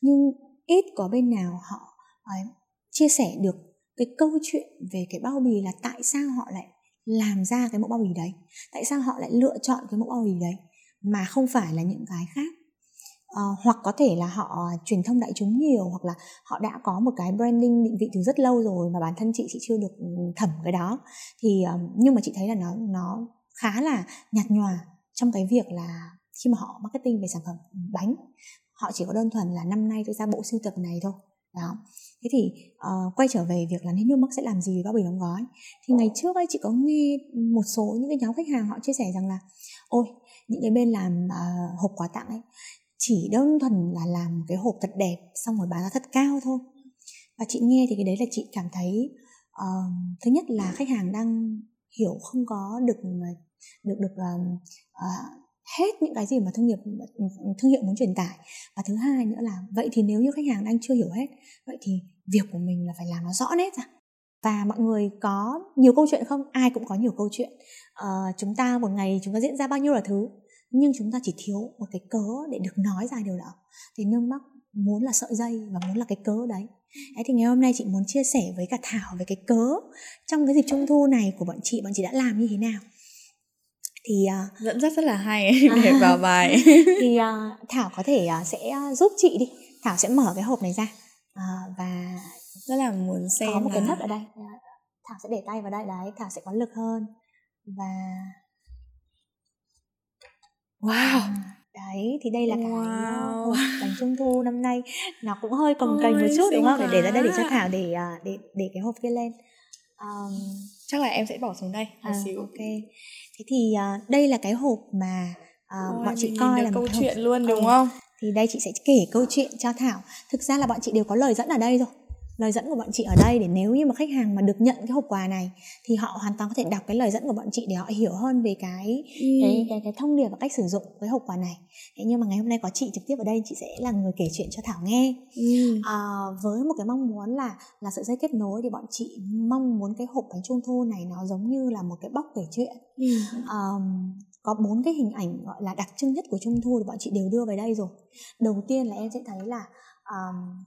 Nhưng ít có bên nào họ uh, chia sẻ được cái câu chuyện về cái bao bì là tại sao họ lại làm ra cái mẫu bao bì đấy tại sao họ lại lựa chọn cái mẫu bao bì đấy mà không phải là những cái khác uh, hoặc có thể là họ truyền thông đại chúng nhiều hoặc là họ đã có một cái branding định vị từ rất lâu rồi mà bản thân chị chị chưa được ừ, thẩm cái đó. Thì ờ, nhưng mà chị thấy là nó nó khá là nhạt nhòa trong cái việc là khi mà họ marketing về sản phẩm bánh họ chỉ có đơn thuần là năm nay tôi ra bộ sưu tập này thôi. Đó. Thế thì uh, quay trở về việc là nên như mắc sẽ làm gì với bao bì đóng gói. Thì ngày trước ấy chị có nghe một số những cái nhóm khách hàng họ chia sẻ rằng là ôi những cái bên làm uh, hộp quà tặng ấy chỉ đơn thuần là làm cái hộp thật đẹp xong rồi bán giá thật cao thôi. Và chị nghe thì cái đấy là chị cảm thấy uh, thứ nhất là khách hàng đang hiểu không có được được được uh, uh, hết những cái gì mà thương nghiệp thương hiệu muốn truyền tải. Và thứ hai nữa là vậy thì nếu như khách hàng đang chưa hiểu hết vậy thì việc của mình là phải làm nó rõ nét ra. Và mọi người có nhiều câu chuyện không? Ai cũng có nhiều câu chuyện. Uh, chúng ta một ngày chúng ta diễn ra bao nhiêu là thứ? Nhưng chúng ta chỉ thiếu một cái cớ để được nói ra điều đó. Thì nương mắc muốn là sợi dây và muốn là cái cớ đấy. Đấy thì ngày hôm nay chị muốn chia sẻ với cả Thảo về cái cớ trong cái dịp trung thu này của bọn chị bọn chị đã làm như thế nào. Thì uh, dẫn dắt rất là hay để vào bài. Thì uh, Thảo có thể uh, sẽ giúp chị đi. Thảo sẽ mở cái hộp này ra. À, và rất là muốn xem có một là... cái nấc ở đây. Thảo sẽ để tay vào đây đấy thảo sẽ có lực hơn. Và wow đấy thì đây là cái wow. bánh trung thu năm nay nó cũng hơi cồng kềnh một chút đúng không để để ra đây để cho thảo để à, để để cái hộp kia lên um, chắc là em sẽ bỏ xuống đây à, xíu. ok thế thì uh, đây là cái hộp mà uh, Ôi, bọn chị coi là câu chuyện hộp. luôn đúng ừ. không thì đây chị sẽ kể câu chuyện cho thảo thực ra là bọn chị đều có lời dẫn ở đây rồi lời dẫn của bọn chị ở đây để nếu như mà khách hàng mà được nhận cái hộp quà này thì họ hoàn toàn có thể đọc cái lời dẫn của bọn chị để họ hiểu hơn về cái ừ. cái, cái cái thông điệp và cách sử dụng cái hộp quà này thế nhưng mà ngày hôm nay có chị trực tiếp ở đây chị sẽ là người kể chuyện cho thảo nghe ừ. à, với một cái mong muốn là là sợi dây kết nối thì bọn chị mong muốn cái hộp bánh trung thu này nó giống như là một cái bóc kể chuyện ừ. à, có bốn cái hình ảnh gọi là đặc trưng nhất của trung thu thì bọn chị đều đưa về đây rồi đầu tiên là em sẽ thấy là um,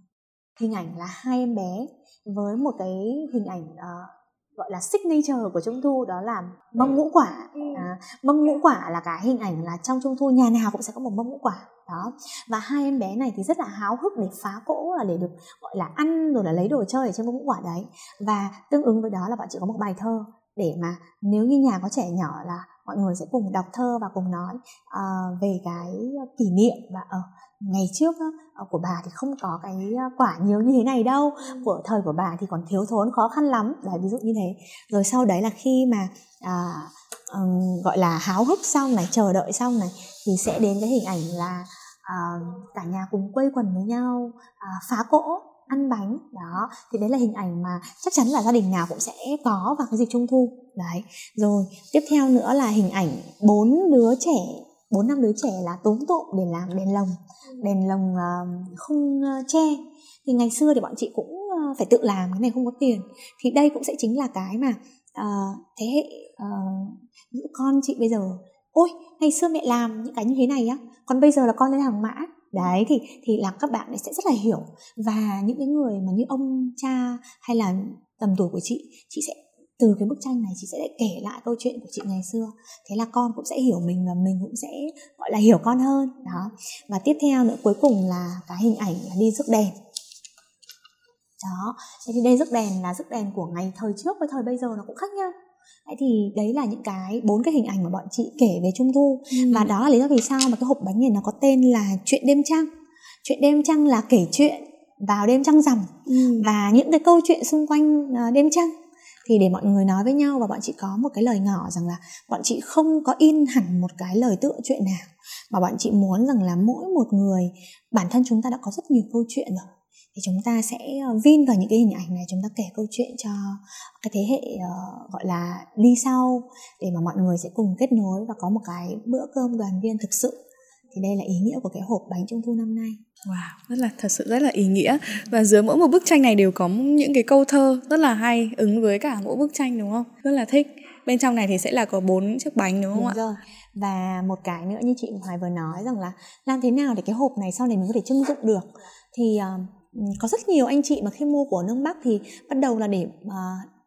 hình ảnh là hai em bé với một cái hình ảnh uh, gọi là signature của trung thu đó là mâm ngũ quả. Ừ. à, mâm ngũ quả là cái hình ảnh là trong trung thu nhà nào cũng sẽ có một mâm ngũ quả đó. Và hai em bé này thì rất là háo hức để phá cỗ là để được gọi là ăn rồi là lấy đồ chơi ở trên mâm ngũ quả đấy. Và tương ứng với đó là bạn chị có một bài thơ để mà nếu như nhà có trẻ nhỏ là mọi người sẽ cùng đọc thơ và cùng nói uh, về cái kỷ niệm và ở uh, ngày trước uh, của bà thì không có cái quả nhiều như thế này đâu. Của thời của bà thì còn thiếu thốn khó khăn lắm. Đấy ví dụ như thế. Rồi sau đấy là khi mà uh, um, gọi là háo hức xong này chờ đợi xong này thì sẽ đến cái hình ảnh là uh, cả nhà cùng quây quần với nhau uh, phá cỗ ăn bánh. Đó thì đấy là hình ảnh mà chắc chắn là gia đình nào cũng sẽ có vào cái dịp trung thu. Đấy rồi tiếp theo nữa là hình ảnh bốn đứa trẻ bốn năm đứa trẻ là tốn tụng để làm đèn lồng. Đèn lồng uh, khung uh, tre thì ngày xưa thì bọn chị cũng uh, phải tự làm cái này không có tiền. Thì đây cũng sẽ chính là cái mà uh, thế hệ uh, con chị bây giờ ôi ngày xưa mẹ làm những cái như thế này á còn bây giờ là con lên hàng mã. Đấy thì thì là các bạn sẽ rất là hiểu. Và những cái người mà như ông cha hay là tầm tuổi của chị chị sẽ từ cái bức tranh này chị sẽ lại kể lại câu chuyện của chị ngày xưa. Thế là con cũng sẽ hiểu mình và mình cũng sẽ gọi là hiểu con hơn. Đó. Và tiếp theo nữa cuối cùng là cái hình ảnh là đi rước đèn. Đó. Thế thì đây rước đèn là rước đèn của ngày thời trước với thời bây giờ nó cũng khác nhau. Đấy thì đấy là những cái bốn cái hình ảnh mà bọn chị kể về trung thu. Ừ. và đó là lý do vì sao mà cái hộp bánh này nó có tên là chuyện đêm trăng. Chuyện đêm trăng là kể chuyện vào đêm trăng rằm. Ừ. và những cái câu chuyện xung quanh uh, đêm trăng thì để mọi người nói với nhau và bọn chị có một cái lời ngỏ rằng là bọn chị không có in hẳn một cái lời tựa chuyện nào mà bọn chị muốn rằng là mỗi một người bản thân chúng ta đã có rất nhiều câu chuyện rồi. Thì chúng ta sẽ ờ, vin vào những cái hình ảnh này chúng ta kể câu chuyện cho cái thế hệ uh, gọi là đi sau để mà mọi người sẽ cùng kết nối và có một cái bữa cơm đoàn viên thực sự. Thì đây là ý nghĩa của cái hộp bánh trung thu năm nay. Wow, rất là thật sự rất là ý nghĩa và dưới mỗi một bức tranh này đều có những cái câu thơ rất là hay ứng với cả mỗi bức tranh đúng không? Rất là thích. Bên trong này thì sẽ là có bốn chiếc bánh đúng không đúng ạ? Rồi. Và một cái nữa như chị Hoài vừa nói rằng là làm thế nào để cái hộp này sau này mình có thể trưng dụng được thì uh, có rất nhiều anh chị mà khi mua của nương Bắc thì bắt đầu là để uh,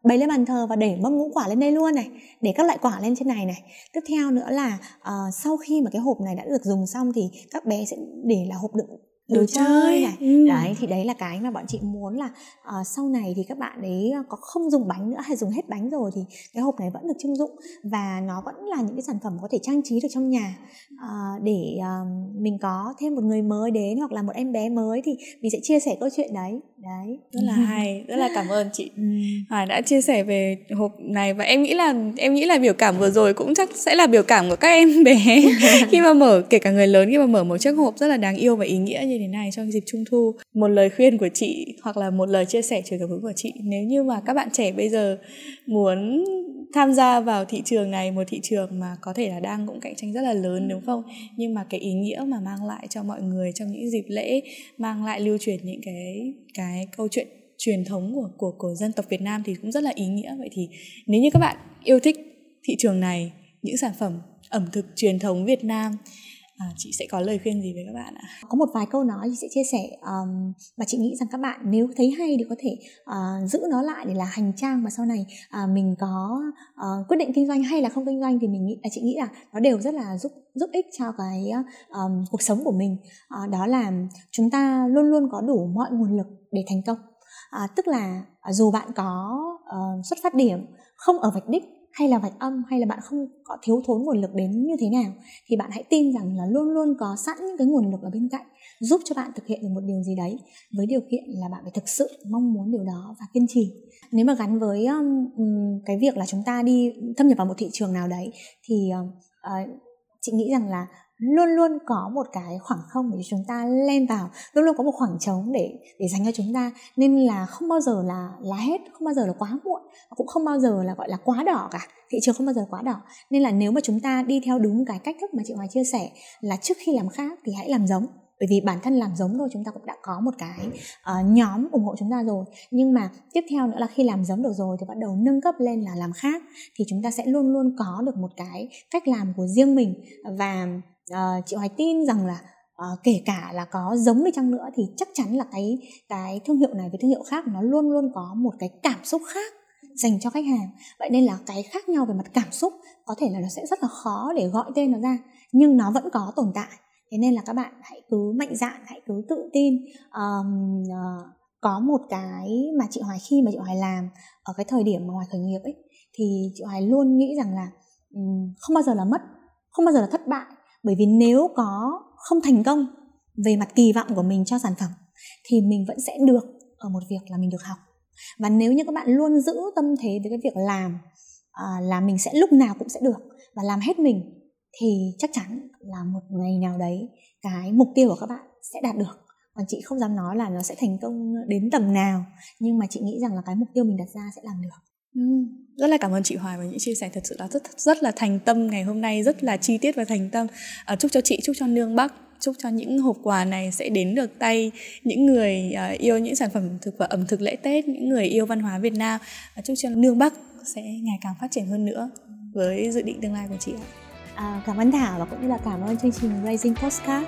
bày lên bàn thờ và để mâm ngũ quả lên đây luôn này để các loại quả lên trên này này tiếp theo nữa là uh, sau khi mà cái hộp này đã được dùng xong thì các bé sẽ để là hộp đựng đồ, chơi này. Ừ. đấy thì đấy là cái mà bọn chị muốn là uh, sau này thì các bạn ấy có không dùng bánh nữa hay dùng hết bánh rồi thì cái hộp này vẫn được trưng dụng và nó vẫn là những cái sản phẩm có thể trang trí được trong nhà. Uh, để uh, mình có thêm một người mới đến hoặc là một em bé mới thì mình sẽ chia sẻ câu chuyện đấy. Đấy rất là hay rất là cảm ơn chị. Ừ. Hoài đã chia sẻ về hộp này và em nghĩ là em nghĩ là biểu cảm vừa rồi cũng chắc sẽ là biểu cảm của các em bé. Khi mà mở kể cả người lớn khi mà mở một chiếc hộp rất là đáng yêu và ý nghĩa như thế này trong dịp trung thu. Một lời khuyên của chị hoặc là một lời chia sẻ truyền cảm hứng của chị. Nếu như mà các bạn trẻ bây giờ muốn tham gia vào thị trường này, một thị trường mà có thể là đang cũng cạnh tranh rất là lớn, đúng không? Nhưng mà cái ý nghĩa mà mang lại cho mọi người trong những dịp lễ, mang lại lưu truyền những cái cái câu chuyện truyền thống của của của dân tộc Việt Nam thì cũng rất là ý nghĩa. Vậy thì nếu như các bạn yêu thích thị trường này, những sản phẩm ẩm thực truyền thống Việt Nam à, chị sẽ có lời khuyên gì với các bạn ạ? Có một vài câu nói chị sẽ chia sẻ um, và chị nghĩ rằng các bạn nếu thấy hay thì có thể uh, giữ nó lại để là hành trang mà sau này uh, mình có uh, quyết định kinh doanh hay là không kinh doanh thì mình nghĩ là chị nghĩ là nó đều rất là giúp giúp ích cho cái um, cuộc sống của mình. Uh, đó là chúng ta luôn luôn có đủ mọi nguồn lực để thành công. Uh, tức là uh, dù bạn có uh, xuất phát điểm không ở vạch đích hay là vạch âm hay là bạn không có thiếu thốn nguồn lực đến như thế nào thì bạn hãy tin rằng là luôn luôn có sẵn những cái nguồn lực ở bên cạnh giúp cho bạn thực hiện được một điều gì đấy với điều kiện là bạn phải thực sự mong muốn điều đó và kiên trì. Nếu mà gắn với um, cái việc là chúng ta đi thâm nhập vào một thị trường nào đấy thì uh, chị nghĩ rằng là luôn luôn có một cái khoảng không để chúng ta lên vào luôn luôn có một khoảng trống để để dành cho chúng ta. Nên là không bao giờ là là hết không bao giờ là quá muộn cũng không bao giờ là gọi là quá đỏ cả. Thị trường không bao giờ quá đỏ. Nên là nếu mà chúng ta đi theo đúng cái cách thức mà chị Hoài chia sẻ là trước khi làm khác thì hãy làm giống. Bởi vì bản thân làm giống thôi chúng ta cũng đã có một cái uh, nhóm ủng hộ chúng ta rồi. Nhưng mà tiếp theo nữa là khi làm giống được rồi thì bắt đầu nâng cấp lên là làm khác. Thì chúng ta sẽ luôn luôn có được một cái cách làm của riêng mình. Và uh, chị Hoài tin rằng là uh, kể cả là có giống đi chăng nữa thì chắc chắn là cái cái thương hiệu này với thương hiệu khác nó luôn luôn có một cái cảm xúc khác dành cho khách hàng. Vậy nên là cái khác nhau về mặt cảm xúc có thể là nó sẽ rất là khó để gọi tên nó ra nhưng nó vẫn có tồn tại. Thế nên là các bạn hãy cứ mạnh dạn hãy cứ tự tin. Um, uh, có một cái mà chị Hoài khi mà chị Hoài làm ở cái thời điểm mà Hoài khởi nghiệp ấy thì chị Hoài luôn nghĩ rằng là um, không bao giờ là mất không bao giờ là thất bại bởi vì nếu có không thành công về mặt kỳ vọng của mình cho sản phẩm thì mình vẫn sẽ được ở một việc là mình được học. Và nếu như các bạn luôn giữ tâm thế với cái việc làm à, là mình sẽ lúc nào cũng sẽ được và làm hết mình thì chắc chắn là một ngày nào đấy cái mục tiêu của các bạn sẽ đạt được. Còn chị không dám nói là nó sẽ thành công đến tầm nào nhưng mà chị nghĩ rằng là cái mục tiêu mình đặt ra sẽ làm được. Ừ. Rất là cảm ơn chị Hoài và những chia sẻ thật sự là rất rất là thành tâm ngày hôm nay rất là chi tiết và thành tâm. À, chúc cho chị, chúc cho Nương Bắc, chúc cho những hộp quà này sẽ đến được tay những người à, yêu những sản phẩm thực và ẩm thực lễ Tết, những người yêu văn hóa Việt Nam. À, chúc cho Nương Bắc sẽ ngày càng phát triển hơn nữa với dự định tương lai của chị ạ. À, cảm ơn Thảo và cũng như là cảm ơn chương trình Rising Postcard.